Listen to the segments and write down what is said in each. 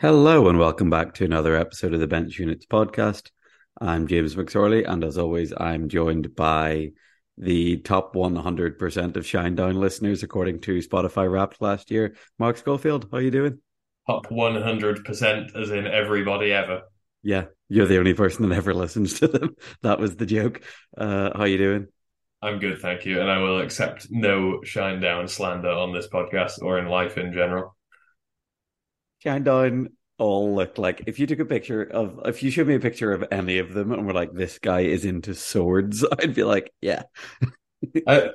Hello and welcome back to another episode of the Bench Units podcast. I'm James McSorley, and as always, I'm joined by the top 100% of Shinedown listeners, according to Spotify Wrapped last year. Mark Schofield, how are you doing? Top 100%, as in everybody ever. Yeah, you're the only person that ever listens to them. That was the joke. Uh, how are you doing? I'm good, thank you, and I will accept no Shinedown slander on this podcast or in life in general. Shinedown all look like if you took a picture of if you showed me a picture of any of them and were like this guy is into swords i'd be like yeah I, uh,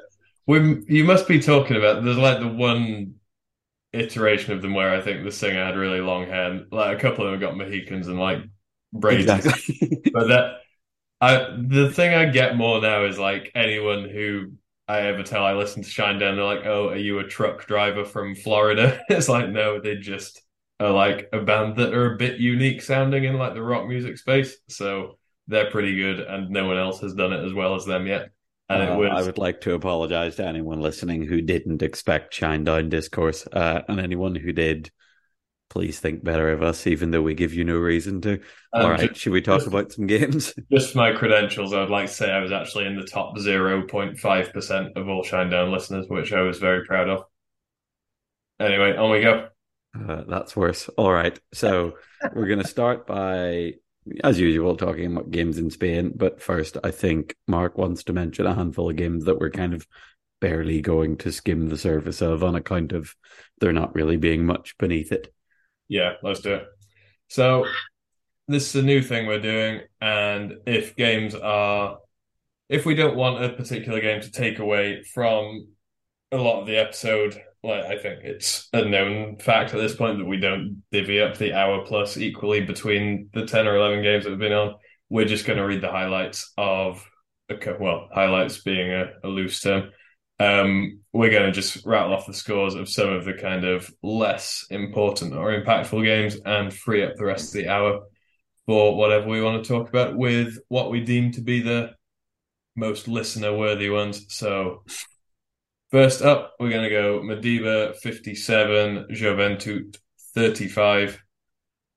we, you must be talking about there's like the one iteration of them where i think the singer had really long hair like a couple of them got mohicans and like braids exactly. but that i the thing i get more now is like anyone who I ever tell I listen to Shinedown, they're like, "Oh, are you a truck driver from Florida?" it's like, no, they just are like a band that are a bit unique sounding in like the rock music space. So they're pretty good, and no one else has done it as well as them yet. And uh, was... I would like to apologize to anyone listening who didn't expect Shinedown discourse, uh, and anyone who did. Please think better of us, even though we give you no reason to. Um, All right, just, should we talk just, about some games? Just my credentials, I would like to say I was actually in the top 0.5% of all Shinedown listeners, which I was very proud of. Anyway, on we go. Uh, that's worse. All right. So we're going to start by, as usual, talking about games in Spain. But first, I think Mark wants to mention a handful of games that we're kind of barely going to skim the surface of on account of there not really being much beneath it. Yeah, let's do it. So this is a new thing we're doing. And if games are, if we don't want a particular game to take away from a lot of the episode, like I think it's a known fact at this point that we don't divvy up the hour plus equally between the ten or eleven games that have been on. We're just going to read the highlights of okay, well, highlights being a, a loose term. Um, we're going to just rattle off the scores of some of the kind of less important or impactful games and free up the rest of the hour for whatever we want to talk about with what we deem to be the most listener worthy ones. So First up, we're going to go Mideba 57, Joventut 35,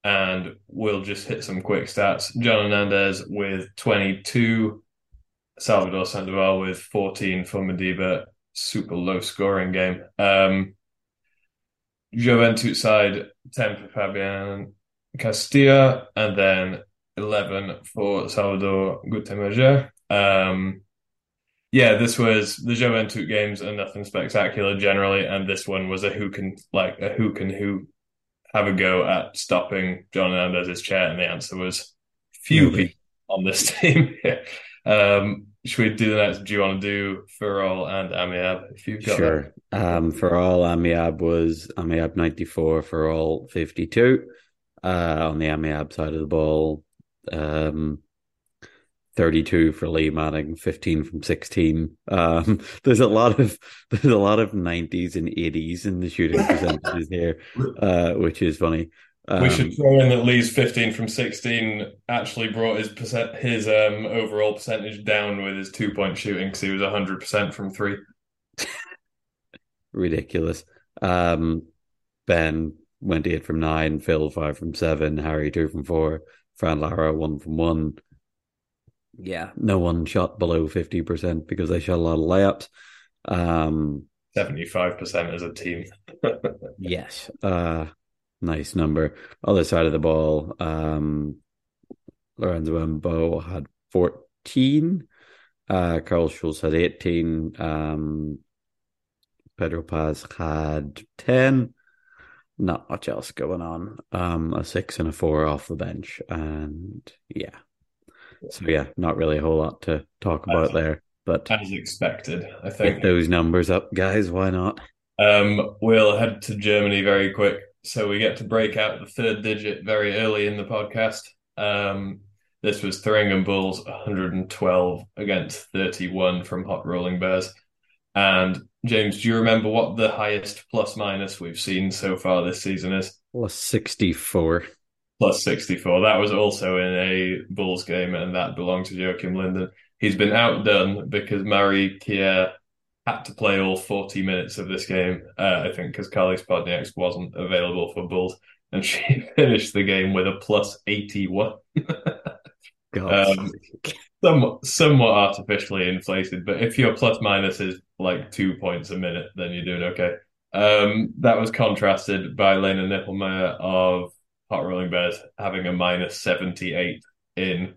and we'll just hit some quick stats. John Hernandez with 22, Salvador Sandoval with 14 for Mideba. Super low scoring game. Um, Joventut side, 10 for Fabian Castilla, and then 11 for Salvador Gutemejer. Um, yeah, this was the Joventut games are nothing spectacular generally, and this one was a who can like a who can who have a go at stopping John Hernandez's chair, and the answer was few people on this team. um, should we do the next? Do you want to do Ferrol and Amiab? If you've got sure. That. Um, Ferrol Amiab was Amiab ninety four, Ferrol fifty two. Uh, on the Amiab side of the ball, um, 32 for Lee Manning, 15 from 16. Um, there's a lot of there's a lot of 90s and 80s in the shooting percentages here, uh, which is funny. Um, we should um, throw in that Lee's 15 from 16 actually brought his percent his um, overall percentage down with his two point shooting because he was 100% from three. Ridiculous. Um, ben went eight from nine, Phil five from seven, Harry two from four, Fran Lara one from one yeah, no one shot below 50% because they shot a lot of layups. Um, 75% as a team. yes. Uh, nice number. Other side of the ball, um, Lorenzo Mbou had 14. Uh, Carl Schultz had 18. Um, Pedro Paz had 10. Not much else going on. Um, a six and a four off the bench. And yeah, so yeah, not really a whole lot to talk about as, there. But as expected, I think get those numbers up, guys. Why not? Um, we'll head to Germany very quick, so we get to break out the third digit very early in the podcast. Um, this was Thuringian Bulls 112 against 31 from Hot Rolling Bears. And James, do you remember what the highest plus minus we've seen so far this season is? Plus 64 plus 64. That was also in a Bulls game, and that belonged to Joachim Linden. He's been outdone because Marie Kier had to play all 40 minutes of this game, uh, I think, because Carly Spodniaks wasn't available for Bulls. and she finished the game with a plus 81. um, somewhat, somewhat artificially inflated, but if your plus minus is like two points a minute, then you're doing okay. Um, that was contrasted by Lena Nippelmeyer of Hot Rolling Bears having a minus 78 in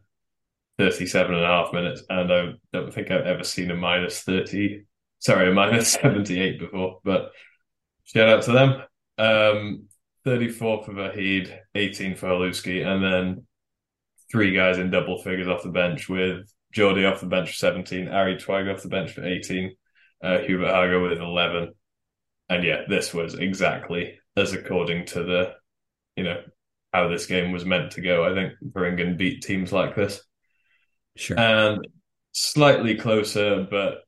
37 and a half minutes. And I don't think I've ever seen a minus 30, sorry, a minus 78 before, but shout out to them. Um, 34 for Vahid, 18 for Haluski, and then three guys in double figures off the bench with Jordy off the bench for 17, Ari Twag off the bench for 18, uh, Hubert Hager with 11. And yeah, this was exactly as according to the, you know, how this game was meant to go. I think Thuringen beat teams like this. Sure. And slightly closer, but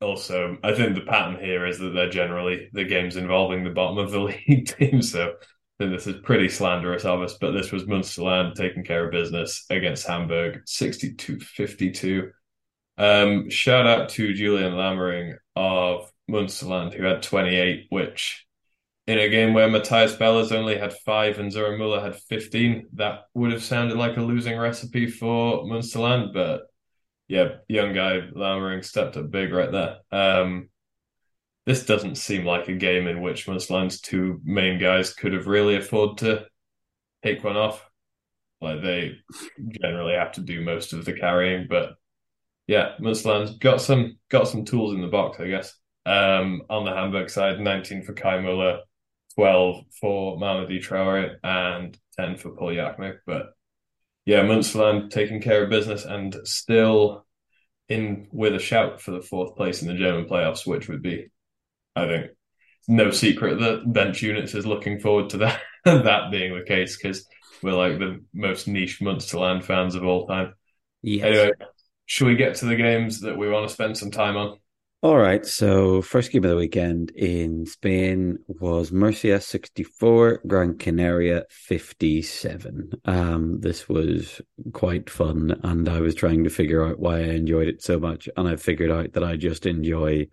also I think the pattern here is that they're generally the games involving the bottom of the league team. So I think this is pretty slanderous of us, but this was Munsterland taking care of business against Hamburg, 62-52. Um, shout out to Julian Lammering of Munsterland, who had 28, which in a game where Matthias Bellers only had five and Zora Muller had 15, that would have sounded like a losing recipe for Munsterland. But yeah, young guy Lammering stepped up big right there. Um, this doesn't seem like a game in which Munsterland's two main guys could have really afford to take one off. Like they generally have to do most of the carrying, but yeah, Munsterland's got some got some tools in the box, I guess. Um, on the Hamburg side, 19 for Kai Muller, 12 for Mamadi Traore, and 10 for Paul Yakmek. But yeah, Munsterland taking care of business and still in with a shout for the fourth place in the German playoffs, which would be, I think, no secret that bench units is looking forward to that that being the case because we're like the most niche Munsterland fans of all time. Yes. Anyway, should we get to the games that we want to spend some time on? All right. So, first game of the weekend in Spain was Murcia 64, Gran Canaria 57. Um, this was quite fun, and I was trying to figure out why I enjoyed it so much. And I figured out that I just enjoy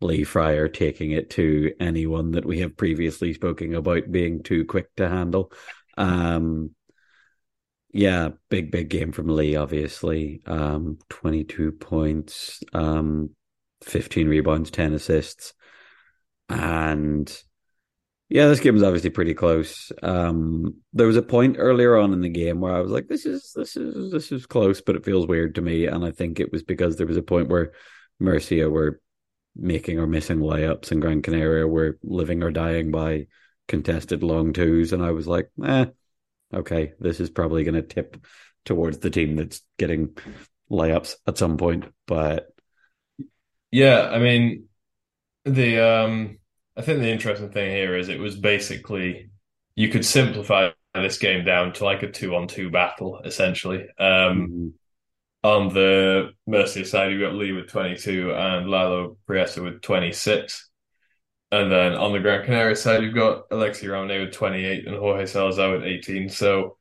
Lee Fryer taking it to anyone that we have previously spoken about being too quick to handle. Um, yeah, big, big game from Lee, obviously. Um, 22 points. Um, 15 rebounds, 10 assists. And yeah, this game was obviously pretty close. Um, there was a point earlier on in the game where I was like, this is, this is, this is close, but it feels weird to me. And I think it was because there was a point where Murcia were making or missing layups and Gran Canaria were living or dying by contested long twos. And I was like, eh, okay, this is probably going to tip towards the team that's getting layups at some point. But yeah, I mean, the um, I think the interesting thing here is it was basically you could simplify this game down to like a two-on-two battle, essentially. Um, mm-hmm. On the Murcia side, you got Lee with 22 and Lalo Priesa with 26. And then on the Gran Canaria side, you've got Alexi Ramone with 28 and Jorge Salazar with 18. So,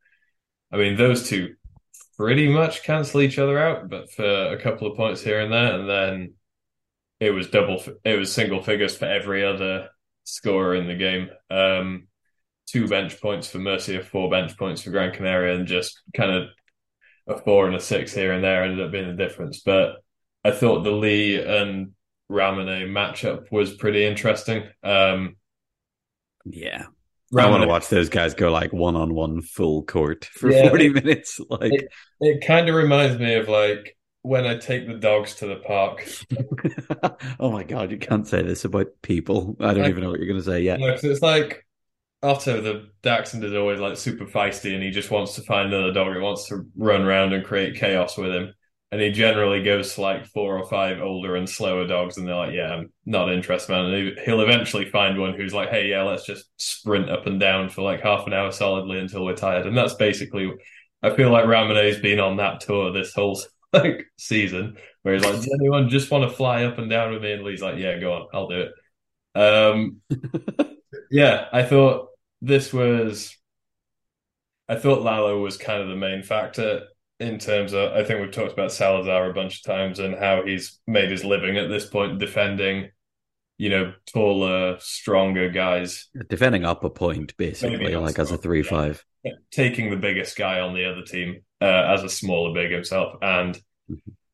I mean, those two pretty much cancel each other out, but for a couple of points here and there. And then it was double. It was single figures for every other scorer in the game. Um, two bench points for Murcia, four bench points for Gran Canaria, and just kind of a four and a six here and there ended up being the difference. But I thought the Lee and Ramone matchup was pretty interesting. Um, yeah. Ramone, I want to watch those guys go like one on one full court for yeah, 40 minutes. Like it, it kind of reminds me of like when I take the dogs to the park. oh my god, you can't say this about people. I don't like, even know what you're going to say yet. No, it's like Otto, the Dachshund is always like super feisty, and he just wants to find another dog. He wants to run around and create chaos with him. And he generally goes to like four or five older and slower dogs, and they're like, "Yeah, I'm not interested, man." And he'll eventually find one who's like, "Hey, yeah, let's just sprint up and down for like half an hour solidly until we're tired." And that's basically, I feel like Ramone's been on that tour this whole like season where he's like, "Does anyone just want to fly up and down with me?" And Lee's like, "Yeah, go on, I'll do it." Um, yeah, I thought this was. I thought Lalo was kind of the main factor in terms of. I think we've talked about Salazar a bunch of times and how he's made his living at this point defending you know, taller, stronger guys. Defending up a point, basically, like as a 3 yeah. 5. Taking the biggest guy on the other team uh, as a smaller big himself. And.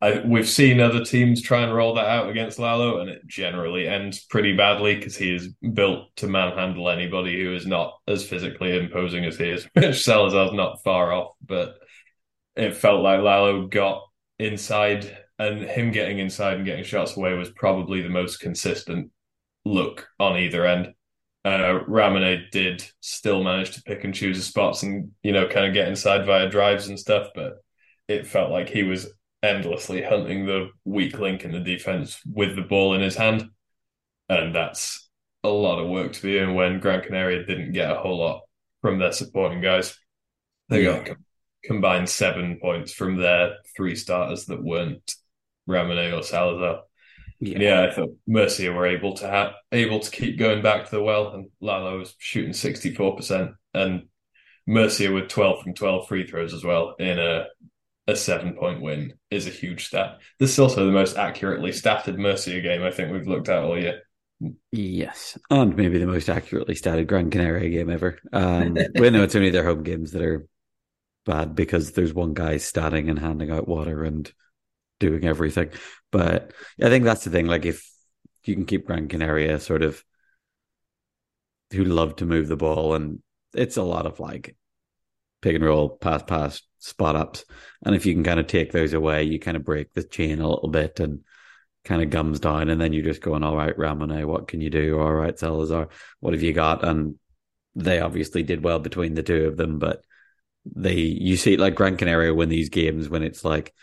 I, we've seen other teams try and roll that out against Lalo, and it generally ends pretty badly because he is built to manhandle anybody who is not as physically imposing as he is, which Salazar's not far off. But it felt like Lalo got inside and him getting inside and getting shots away was probably the most consistent look on either end. Uh, Ramone did still manage to pick and choose his spots and you know kind of get inside via drives and stuff, but it felt like he was endlessly hunting the weak link in the defense with the ball in his hand, and that's a lot of work to be doing when Gran Canaria didn't get a whole lot from their supporting guys. They yeah. got combined seven points from their three starters that weren't Ramone or Salazar. Yeah. yeah, I thought Murcia were able to have able to keep going back to the well, and Lalo was shooting sixty four percent, and Murcia with twelve from twelve free throws as well in a a seven point win is a huge stat. This is also the most accurately statted Murcia game I think we've looked at all year. Yes, and maybe the most accurately statted Gran Canaria game ever. Um, we know it's only their home games that are bad because there's one guy standing and handing out water and doing everything. But I think that's the thing. Like if you can keep Gran Canaria sort of who love to move the ball and it's a lot of like pick and roll, pass, pass, spot ups. And if you can kind of take those away, you kind of break the chain a little bit and kind of gums down. And then you're just going, all right, Ramone, what can you do? All right, Salazar, what have you got? And they obviously did well between the two of them, but they, you see, like Gran Canaria win these games when it's like,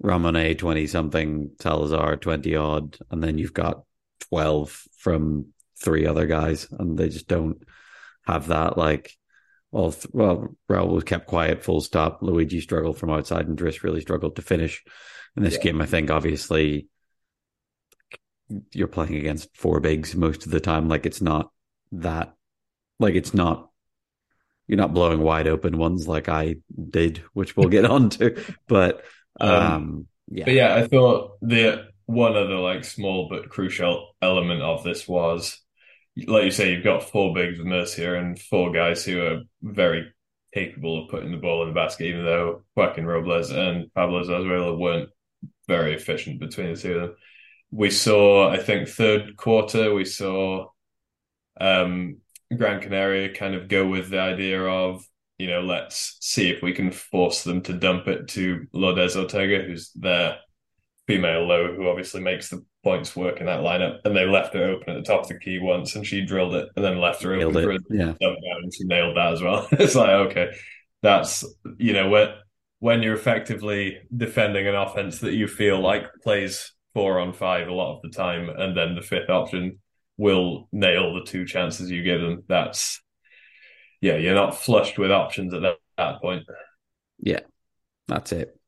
Ramone 20 something, Salazar 20 odd, and then you've got 12 from three other guys, and they just don't have that. Like, well, well, Raul was kept quiet, full stop. Luigi struggled from outside, and Driss really struggled to finish in this yeah. game. I think, obviously, you're playing against four bigs most of the time. Like, it's not that, like, it's not you're not blowing wide open ones like I did, which we'll get on to. But um, um, yeah. But yeah, I thought the one other like small but crucial element of this was, like you say, you've got four bigs with Murcia and four guys who are very capable of putting the ball in the basket, even though Joaquin Robles and Pablo Zarzuela weren't very efficient between the two of them. We saw, I think, third quarter, we saw um, Gran Canaria kind of go with the idea of you know, let's see if we can force them to dump it to Lourdes Ortega, who's their female low, who obviously makes the points work in that lineup. And they left her open at the top of the key once, and she drilled it, and then left her nailed open it. for a yeah. down, and she nailed that as well. it's like okay, that's you know when when you're effectively defending an offense that you feel like plays four on five a lot of the time, and then the fifth option will nail the two chances you give them. That's yeah, you're not flushed with options at that, that point. Yeah, that's it.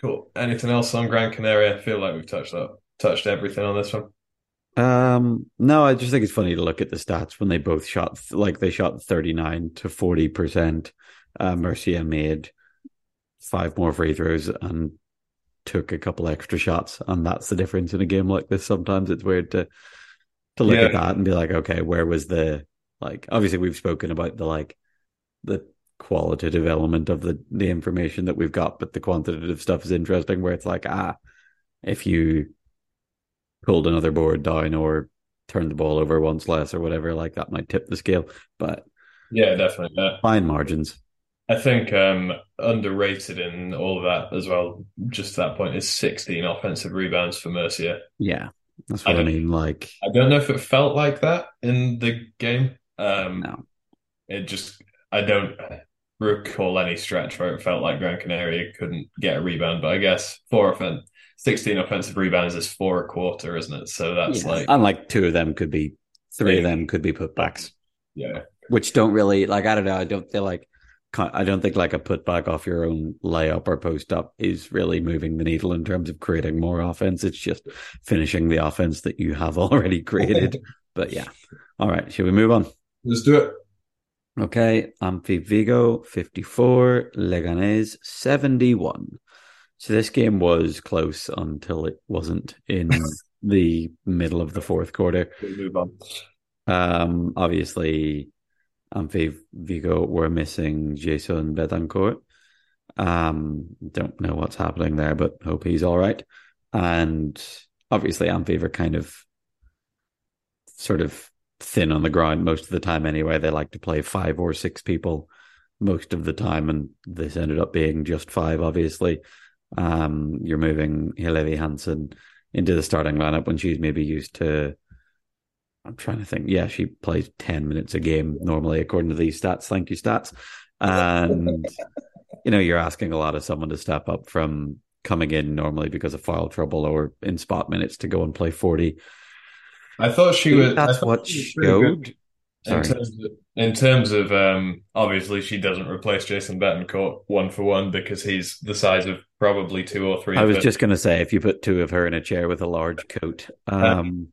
Cool. Anything else on Gran Canaria? I feel like we've touched up touched everything on this one. Um, no, I just think it's funny to look at the stats when they both shot like they shot 39 to 40 percent. Uh, Murcia made five more free throws and took a couple extra shots, and that's the difference in a game like this. Sometimes it's weird to to look yeah. at that and be like, okay, where was the like obviously we've spoken about the like the qualitative element of the the information that we've got, but the quantitative stuff is interesting where it's like, ah, if you pulled another board down or turned the ball over once less or whatever, like that might tip the scale. But yeah, definitely. Yeah. Fine margins. I think um, underrated in all of that as well, just that point, is 16 offensive rebounds for Murcia. Yeah, that's what I, I mean. Like, I don't know if it felt like that in the game. Um, no. It just, I don't recall any stretch where it felt like Gran Canaria couldn't get a rebound, but I guess four offense, 16 offensive rebounds is four a quarter, isn't it? So that's yeah. like. And like two of them could be, three of them could be putbacks. Yeah. Which don't really, like, I don't know, I don't feel like. I don't think like a putback off your own layup or post up is really moving the needle in terms of creating more offense. It's just finishing the offense that you have already created. but yeah. All right. Should we move on? Let's do it. Okay, Amfiv Vigo 54, Leganés 71. So this game was close until it wasn't in the middle of the fourth quarter. We'll move on. Um, obviously, Amfiv Vigo were missing Jason Betancourt. Um, don't know what's happening there, but hope he's all right. And obviously, Amfiv are kind of sort of thin on the ground most of the time anyway. They like to play five or six people most of the time, and this ended up being just five, obviously. Um, you're moving Hillevi Hansen into the starting lineup when she's maybe used to. I'm trying to think. Yeah, she plays 10 minutes a game normally, according to these stats. Thank you, stats. And, you know, you're asking a lot of someone to step up from coming in normally because of foul trouble or in spot minutes to go and play 40. I thought she was. That's what she showed. In terms, of, in terms of, um, obviously, she doesn't replace Jason Betancourt one for one because he's the size of probably two or three. I was just going to say, if you put two of her in a chair with a large coat, um,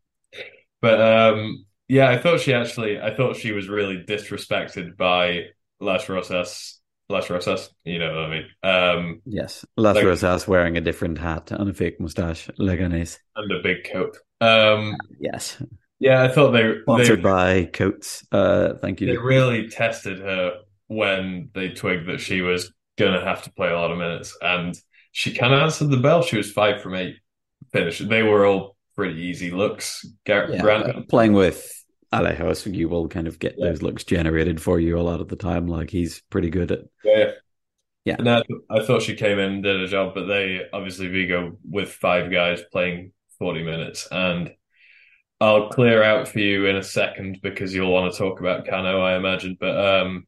but um, yeah, I thought she actually, I thought she was really disrespected by Las Rosas. Las Rosas, you know what I mean? Um, yes, Las like, Rosas wearing a different hat and a fake mustache, Leganes, and a big coat. Um, yes, yeah, I thought they sponsored they, by Coats. Uh, thank you. They really tested her when they twigged that she was gonna have to play a lot of minutes, and she kind of answered the bell. She was five from eight finish. They were all pretty easy looks. Gar- yeah, Grant- playing with Alejos, you will kind of get yeah. those looks generated for you a lot of the time. Like he's pretty good at. Yeah. Yeah. No, I thought she came in and did a job, but they obviously Vigo with five guys playing 40 minutes. And I'll clear out for you in a second because you'll want to talk about Cano, I imagine. But um,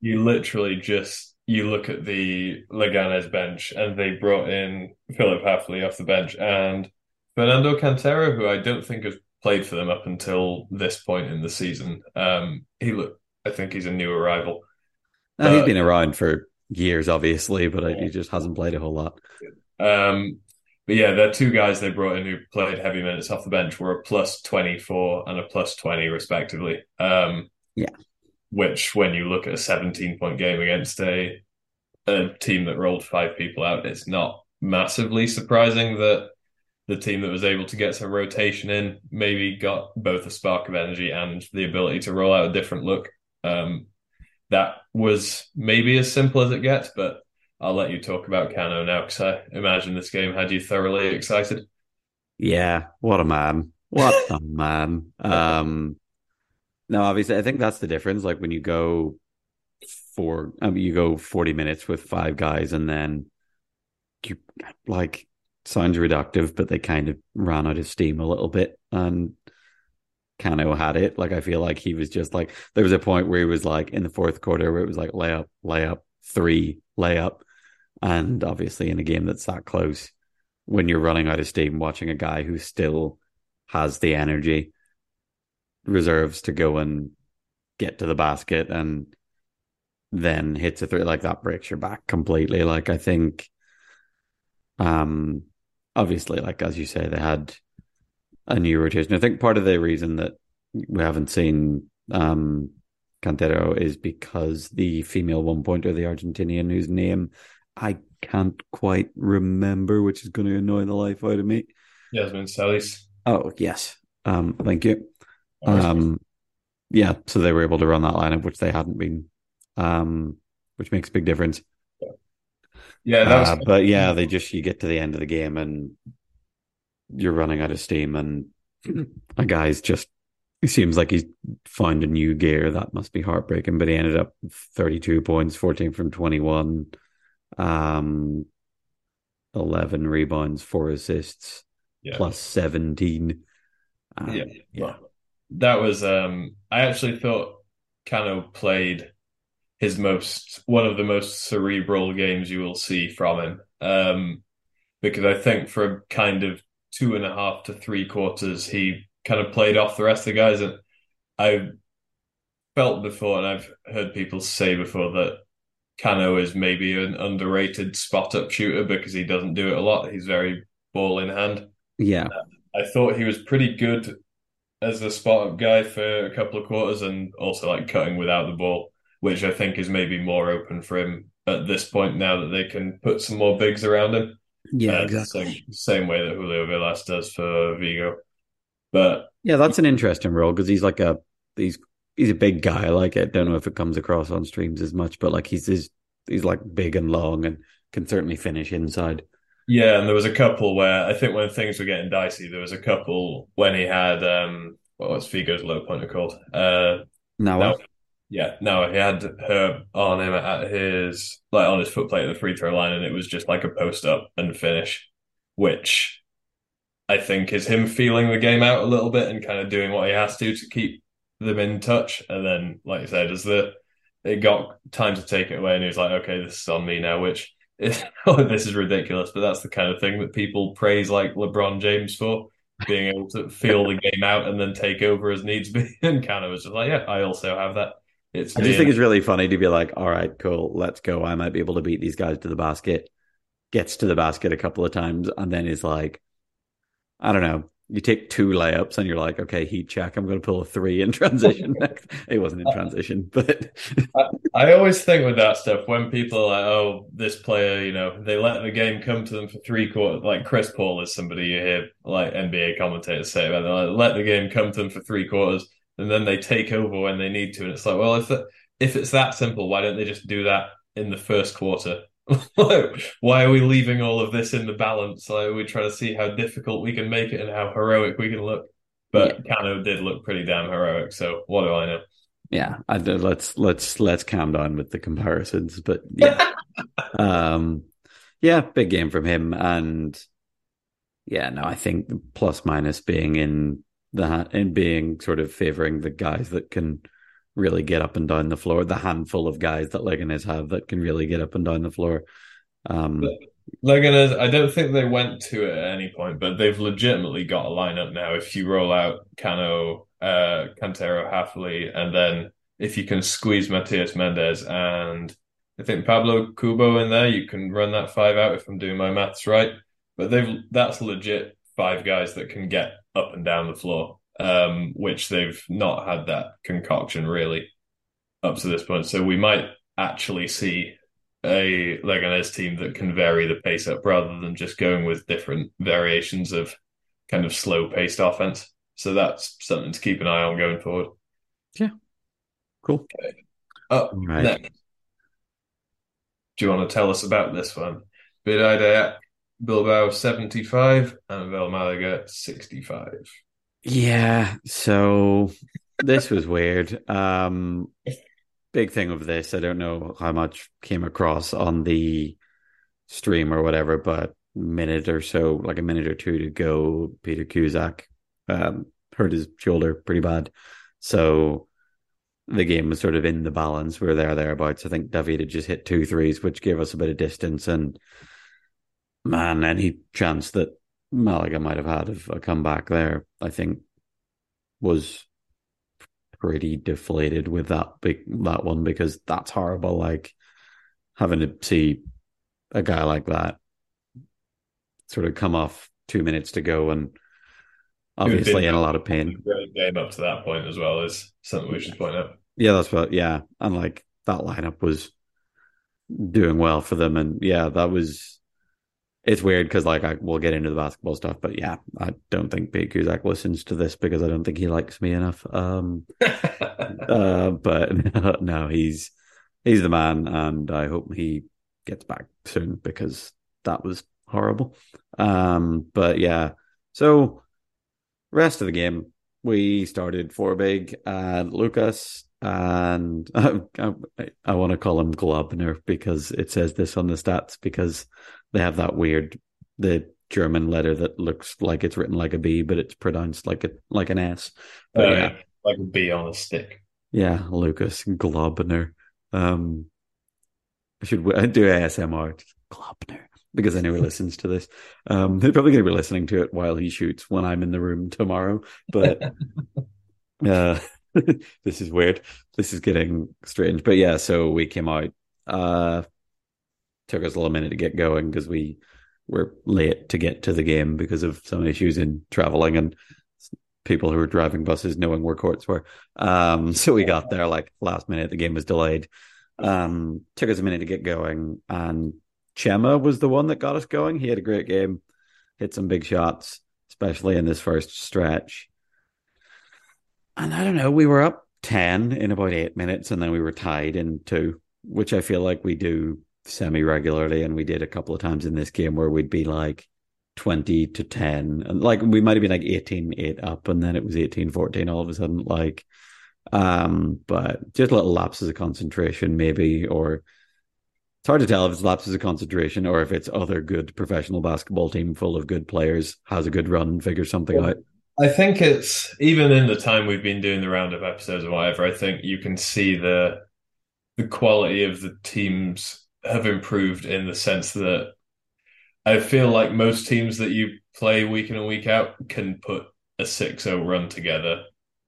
you literally just you look at the Leganes bench and they brought in Philip Hafley off the bench and Fernando Cantero, who I don't think has played for them up until this point in the season. Um, he look, I think he's a new arrival. Uh, he's been around for years, obviously, but yeah. he just hasn't played a whole lot. Um, but yeah, the two guys they brought in who played heavy minutes off the bench were a plus 24 and a plus 20, respectively. Um, yeah. Which, when you look at a 17 point game against a, a team that rolled five people out, it's not massively surprising that the team that was able to get some rotation in maybe got both a spark of energy and the ability to roll out a different look. Um, that was maybe as simple as it gets, but I'll let you talk about Cano now because I imagine this game had you thoroughly excited. Yeah, what a man. What a man. Um, no, obviously, I think that's the difference. Like when you go for, I mean, you go 40 minutes with five guys and then you like sounds reductive, but they kind of ran out of steam a little bit. And Cano had it. Like I feel like he was just like there was a point where he was like in the fourth quarter where it was like layup, layup, three, layup. And obviously in a game that's that close, when you're running out of steam, watching a guy who still has the energy, reserves to go and get to the basket and then hits a three like that breaks your back completely. Like I think um obviously, like as you say, they had a new rotation. I think part of the reason that we haven't seen um, Cantero is because the female one pointer, the Argentinian whose name I can't quite remember, which is going to annoy the life out of me. Yasmin Salis. Oh yes, um, thank you. Um, yeah, so they were able to run that lineup, which they hadn't been, um, which makes a big difference. Yeah, was... uh, but yeah, they just you get to the end of the game and you're running out of steam, and a guy's just he seems like he's found a new gear. That must be heartbreaking. But he ended up 32 points, 14 from 21, um, 11 rebounds, four assists, yeah. plus 17. Um, yeah. yeah. That was, um, I actually thought Cano played his most one of the most cerebral games you will see from him. Um, because I think for a kind of two and a half to three quarters, he kind of played off the rest of the guys. And I felt before, and I've heard people say before that Cano is maybe an underrated spot up shooter because he doesn't do it a lot. He's very ball in hand. Yeah. I thought he was pretty good as a spot up guy for a couple of quarters and also like cutting without the ball which I think is maybe more open for him at this point now that they can put some more bigs around him. Yeah, uh, exactly. Same, same way that Julio Velas does for Vigo. But Yeah, that's an interesting role because he's like a he's he's a big guy. Like I don't know if it comes across on streams as much, but like he's he's, he's like big and long and can certainly finish inside. yeah, and there was a couple where I think when things were getting dicey, there was a couple when he had um what was Vigo's low pointer called? Uh Now, no, yeah, no, he had her on him at his like on his foot plate at the free throw line, and it was just like a post up and finish, which I think is him feeling the game out a little bit and kind of doing what he has to to keep them in touch. And then, like I said, as the it got time to take it away, and he was like, "Okay, this is on me now," which is oh, this is ridiculous, but that's the kind of thing that people praise like LeBron James for. Being able to feel the game out and then take over as needs be, and kind of was just like, yeah, I also have that. It's I just think it's really funny to be like, all right, cool, let's go. I might be able to beat these guys to the basket. Gets to the basket a couple of times and then is like, I don't know. You take two layups and you're like, okay, heat check. I'm going to pull a three in transition. it wasn't in uh, transition, but I always think with that stuff when people are like, "Oh, this player," you know, they let the game come to them for three quarters. Like Chris Paul is somebody you hear like NBA commentators say about. Like, let the game come to them for three quarters, and then they take over when they need to. And it's like, well, if if it's that simple, why don't they just do that in the first quarter? Why are we leaving all of this in the balance? Like, we try to see how difficult we can make it and how heroic we can look. But Cano did look pretty damn heroic. So what do I know? yeah, I, let's let's let's calm down with the comparisons. But yeah, um, yeah, big game from him, and yeah, no, I think plus minus being in the in being sort of favoring the guys that can really get up and down the floor, the handful of guys that Leganes have that can really get up and down the floor. Um, Leganes, I don't think they went to it at any point, but they've legitimately got a lineup now. If you roll out Cano, uh, Cantero, Halfley, and then if you can squeeze Matias Mendez and I think Pablo Cubo in there, you can run that five out if I'm doing my maths right. But they've that's legit five guys that can get up and down the floor, um, which they've not had that concoction really up to this point. So we might actually see a Leganes team that can vary the pace up rather than just going with different variations of kind of slow paced offense. So that's something to keep an eye on going forward. Yeah. Cool. Up All right. next. Do you want to tell us about this one? Bidai Bilbao 75 and Vel Malaga 65. Yeah, so this was weird. Um big thing of this, I don't know how much came across on the stream or whatever, but minute or so, like a minute or two to go, Peter Cusack um hurt his shoulder pretty bad. So the game was sort of in the balance. We were there thereabouts. I think David had just hit two threes, which gave us a bit of distance and man, any chance that Malaga might have had of a comeback there, I think, was pretty deflated with that big that one because that's horrible. Like having to see a guy like that sort of come off two minutes to go and obviously in a lot of pain. Game up to that point as well is something we should point out. Yeah, that's what. Yeah, and like that lineup was doing well for them, and yeah, that was. It's weird because like I we'll get into the basketball stuff, but yeah, I don't think Pete Kuzak listens to this because I don't think he likes me enough. Um, uh, but no, he's he's the man, and I hope he gets back soon because that was horrible. Um, but yeah, so rest of the game, we started four big and Lucas and I, I, I want to call him Globner because it says this on the stats because they have that weird the German letter that looks like it's written like a B but it's pronounced like a like an S. But Uh, yeah, like a B on a stick. yeah, Lucas Globner. Um, I should w- do ASMR Globner because anyone know he listens to this. Um, they're probably going to be listening to it while he shoots when I'm in the room tomorrow. But uh, this is weird. This is getting strange. But yeah, so we came out. Uh, took us a little minute to get going because we were late to get to the game because of some issues in traveling and people who were driving buses knowing where courts were. Um, so we got there like last minute. The game was delayed. Um, took us a minute to get going, and Chema was the one that got us going. He had a great game, hit some big shots, especially in this first stretch. And I don't know, we were up 10 in about eight minutes, and then we were tied in two, which I feel like we do semi regularly. And we did a couple of times in this game where we'd be like 20 to 10. And like we might have been like 18 8 up, and then it was 18 14 all of a sudden. Like, um, but just little lapses of concentration, maybe, or it's hard to tell if it's lapses of concentration or if it's other good professional basketball team full of good players has a good run, and figures something well, out. I think it's even in the time we've been doing the roundup episodes or whatever. I think you can see the the quality of the teams have improved in the sense that I feel like most teams that you play week in and week out can put a 6-0 run together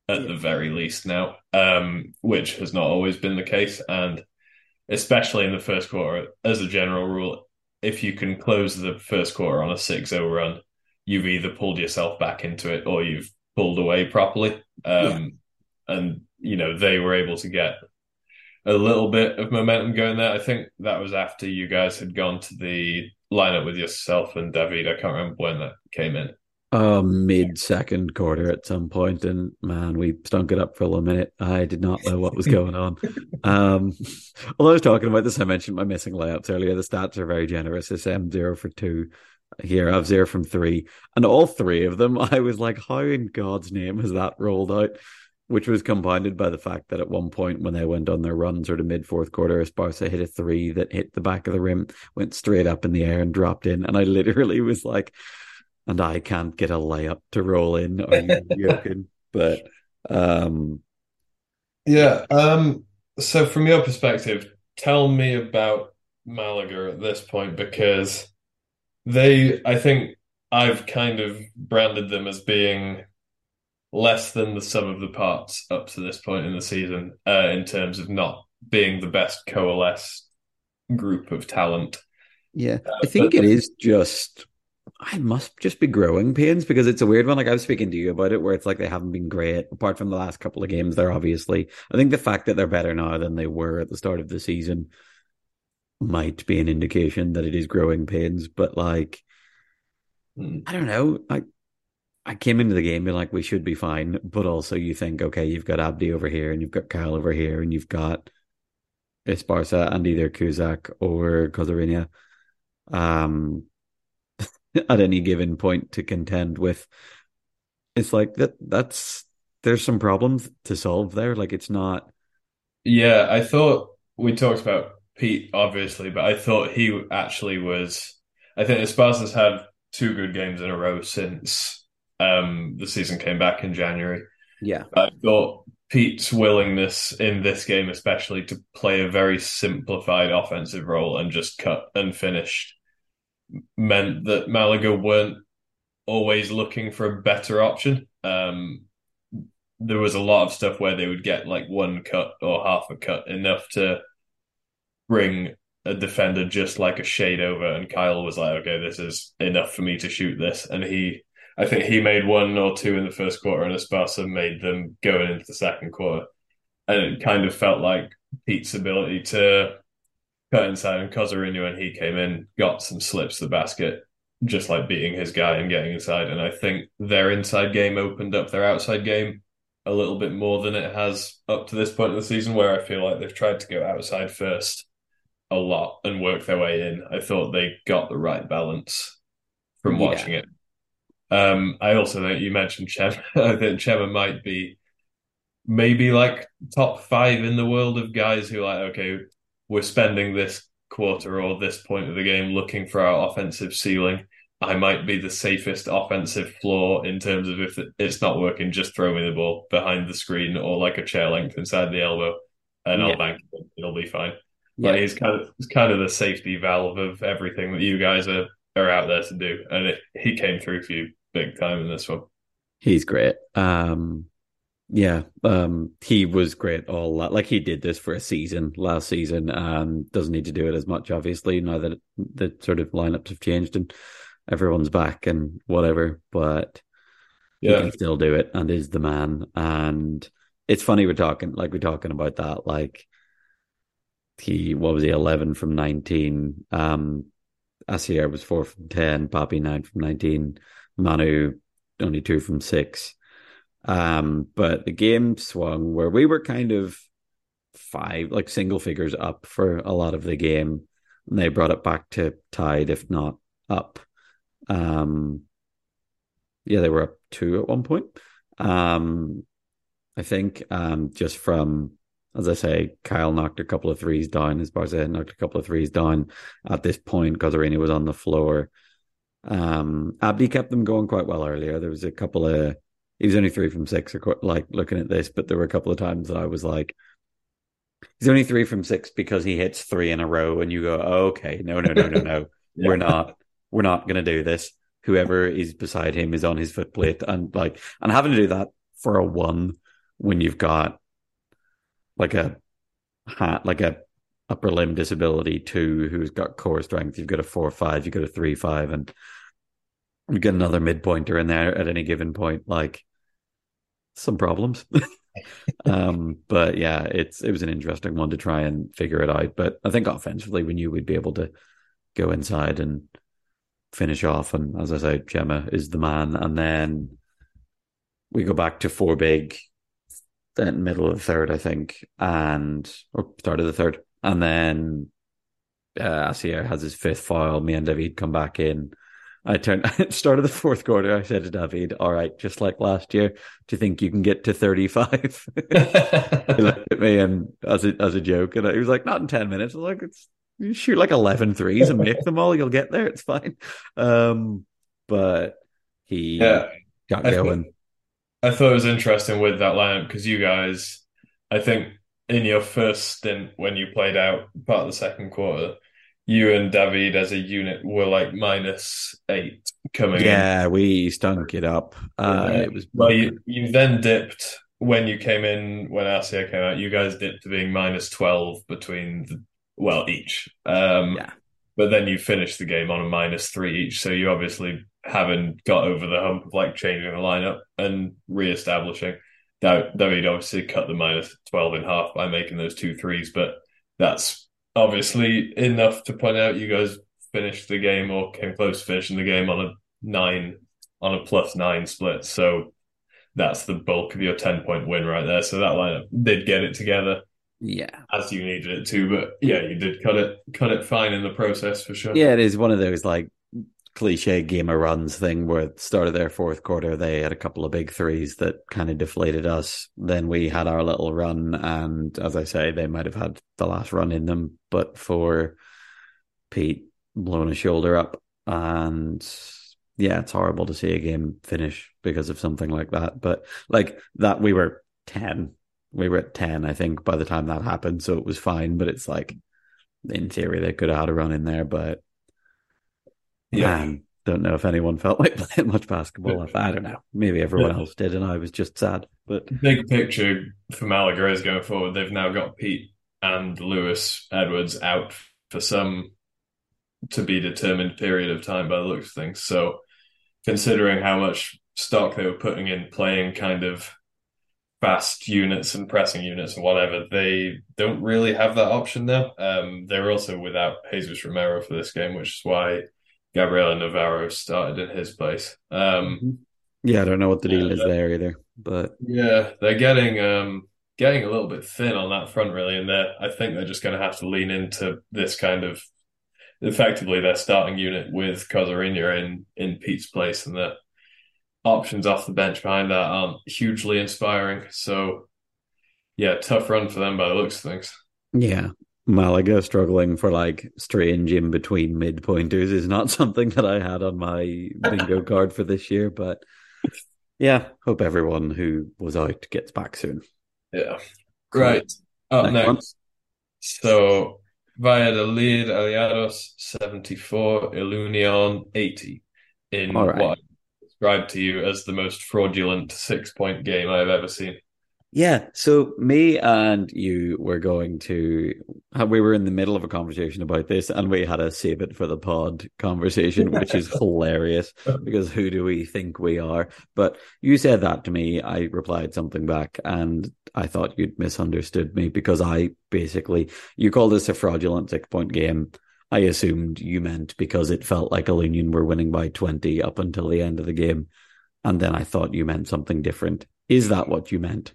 at yeah. the very least now, um, which has not always been the case, and especially in the first quarter, as a general rule, if you can close the first quarter on a 6-0 run you've either pulled yourself back into it or you've pulled away properly. Um, yeah. And, you know, they were able to get a little bit of momentum going there. I think that was after you guys had gone to the lineup with yourself and David. I can't remember when that came in. Uh, mid second quarter at some point, and man, we stunk it up for a little minute. I did not know what was going on. um, although I was talking about this, I mentioned my missing layups earlier. The stats are very generous. It's M zero for two, here. I have zero from three. And all three of them, I was like, how in God's name has that rolled out? Which was compounded by the fact that at one point when they went on their run, sort of mid fourth quarter, Esparza hit a three that hit the back of the rim, went straight up in the air and dropped in. And I literally was like, and I can't get a layup to roll in. Are you joking? but um yeah. Um so from your perspective, tell me about Malaga at this point because they, I think I've kind of branded them as being less than the sum of the parts up to this point in the season, uh, in terms of not being the best coalesced group of talent. Yeah, uh, I think but, it is just. I must just be growing pains because it's a weird one. Like I was speaking to you about it, where it's like they haven't been great apart from the last couple of games. They're obviously. I think the fact that they're better now than they were at the start of the season might be an indication that it is growing pains. But like, mm. I don't know. I I came into the game being like, we should be fine. But also, you think, okay, you've got Abdi over here, and you've got Kyle over here, and you've got Esparza and either Kuzak or Cosorinia um, at any given point to contend with. It's like that. That's there's some problems to solve there. Like it's not. Yeah, I thought we talked about Pete, obviously, but I thought he actually was. I think Esparza's had two good games in a row since um, the season came back in January. Yeah, I thought Pete's willingness in this game, especially to play a very simplified offensive role and just cut and finished, meant that Malaga weren't always looking for a better option. Um, there was a lot of stuff where they would get like one cut or half a cut, enough to bring a defender just like a shade over, and Kyle was like, "Okay, this is enough for me to shoot this," and he. I think he made one or two in the first quarter, and Esparza made them going into the second quarter. And it kind of felt like Pete's ability to cut inside and Cosorinia when he came in got some slips to the basket, just like beating his guy and getting inside. And I think their inside game opened up their outside game a little bit more than it has up to this point of the season, where I feel like they've tried to go outside first a lot and work their way in. I thought they got the right balance from watching yeah. it. Um, I also think you mentioned Chema. I think Chema might be maybe like top five in the world of guys who like, okay, we're spending this quarter or this point of the game looking for our offensive ceiling. I might be the safest offensive floor in terms of if it's not working, just throw me the ball behind the screen or like a chair length inside the elbow, and yeah. I'll bank it. It'll be fine. Yeah, he's kind of he's kind of the safety valve of everything that you guys are are out there to do, and it, he came through for you big time in this one. He's great. Um, yeah, um, he was great all like he did this for a season last season, and doesn't need to do it as much obviously now that the sort of lineups have changed and everyone's back and whatever. But yeah. he can still do it and is the man. And it's funny we're talking like we're talking about that like he what was he 11 from 19 um Asier was four from ten, Papi nine from nineteen, Manu only two from six. Um, but the game swung where we were kind of five, like single figures up for a lot of the game. And they brought it back to tied, if not up. Um, yeah, they were up two at one point. Um, I think um, just from, as I say, Kyle knocked a couple of threes down, Esparza knocked a couple of threes down at this point. Goszarini was on the floor. Um, Abdi kept them going quite well earlier. There was a couple of, he was only three from six, like looking at this, but there were a couple of times that I was like, he's only three from six because he hits three in a row, and you go, oh, okay, no, no, no, no, no, yeah. we're not, we're not going to do this. Whoever is beside him is on his foot plate, and like, and having to do that for a one when you've got like a hat, like a upper limb disability two who's got core strength. You've got a four five, you've got a three five, and you get another midpointer in there at any given point. Like some problems. um, but yeah, it's it was an interesting one to try and figure it out. But I think offensively, we knew we'd be able to go inside and finish off. And as I say, Gemma is the man. And then we go back to four big, then middle of the third, I think, and or start of the third, and then uh, Asier has his fifth foul. Me and David come back in. I turned start of the fourth quarter. I said to David, "All right, just like last year, do you think you can get to 35? he looked at me and as a as a joke, and he was like, "Not in ten minutes." I was like, "It's you shoot like 11 threes and make them all. You'll get there. It's fine." Um, but he yeah, got I going. Thought, I thought it was interesting with that lineup because you guys, I think in your first stint when you played out part of the second quarter, you and David as a unit were like minus eight coming in. yeah, in. we stunk it up. Uh, yeah. It was well, you, you then dipped when you came in when Asier came out. You guys dipped to being minus twelve between the, well each. Um, yeah. But then you finished the game on a minus three each, so you obviously haven't got over the hump of like changing the lineup and re-establishing. David obviously cut the minus 12 in half by making those two threes, but that's obviously enough to point out you guys finished the game or came close to finishing the game on a nine, on a plus nine split. So that's the bulk of your 10 point win right there. So that lineup did get it together. Yeah. As you needed it to, but yeah, you did cut it, cut it fine in the process for sure. Yeah, it is one of those like cliche game of runs thing where at the start of their fourth quarter they had a couple of big threes that kind of deflated us. Then we had our little run and as I say, they might have had the last run in them, but for Pete blowing a shoulder up and yeah, it's horrible to see a game finish because of something like that. But like that we were ten. We were at ten, I think, by the time that happened, so it was fine. But it's like in theory they could have had a run in there, but yeah. Um, don't know if anyone felt like playing much basketball. I don't know. Maybe everyone else did, and I was just sad. But big picture for Malaga is going forward. They've now got Pete and Lewis Edwards out for some to be determined period of time by the looks of things. So, considering how much stock they were putting in playing kind of fast units and pressing units and whatever, they don't really have that option now. Um, they're also without Jesus Romero for this game, which is why Gabriel Navarro started in his place. Um, mm-hmm. yeah, I don't know what the deal is there either, but yeah, they're getting um, getting a little bit thin on that front, really, and they I think they're just going to have to lean into this kind of effectively their starting unit with Cosarinia in in Pete's place, and the options off the bench behind that aren't hugely inspiring. So, yeah, tough run for them by the looks of things. Yeah, Malaga struggling for like strange in between midpointers is not something that I had on my bingo card for this year, but yeah, hope everyone who was out gets back soon. Yeah. Right. Up next. next. So Valladolid Aliados 74, Ilunion 80 in right. what I described to you as the most fraudulent six point game I've ever seen. Yeah. So me and you were going to uh, we were in the middle of a conversation about this and we had a save it for the pod conversation, which is hilarious because who do we think we are? But you said that to me. I replied something back and I thought you'd misunderstood me because I basically you called this a fraudulent six point game. I assumed you meant because it felt like a Union were winning by 20 up until the end of the game. And then I thought you meant something different. Is that what you meant?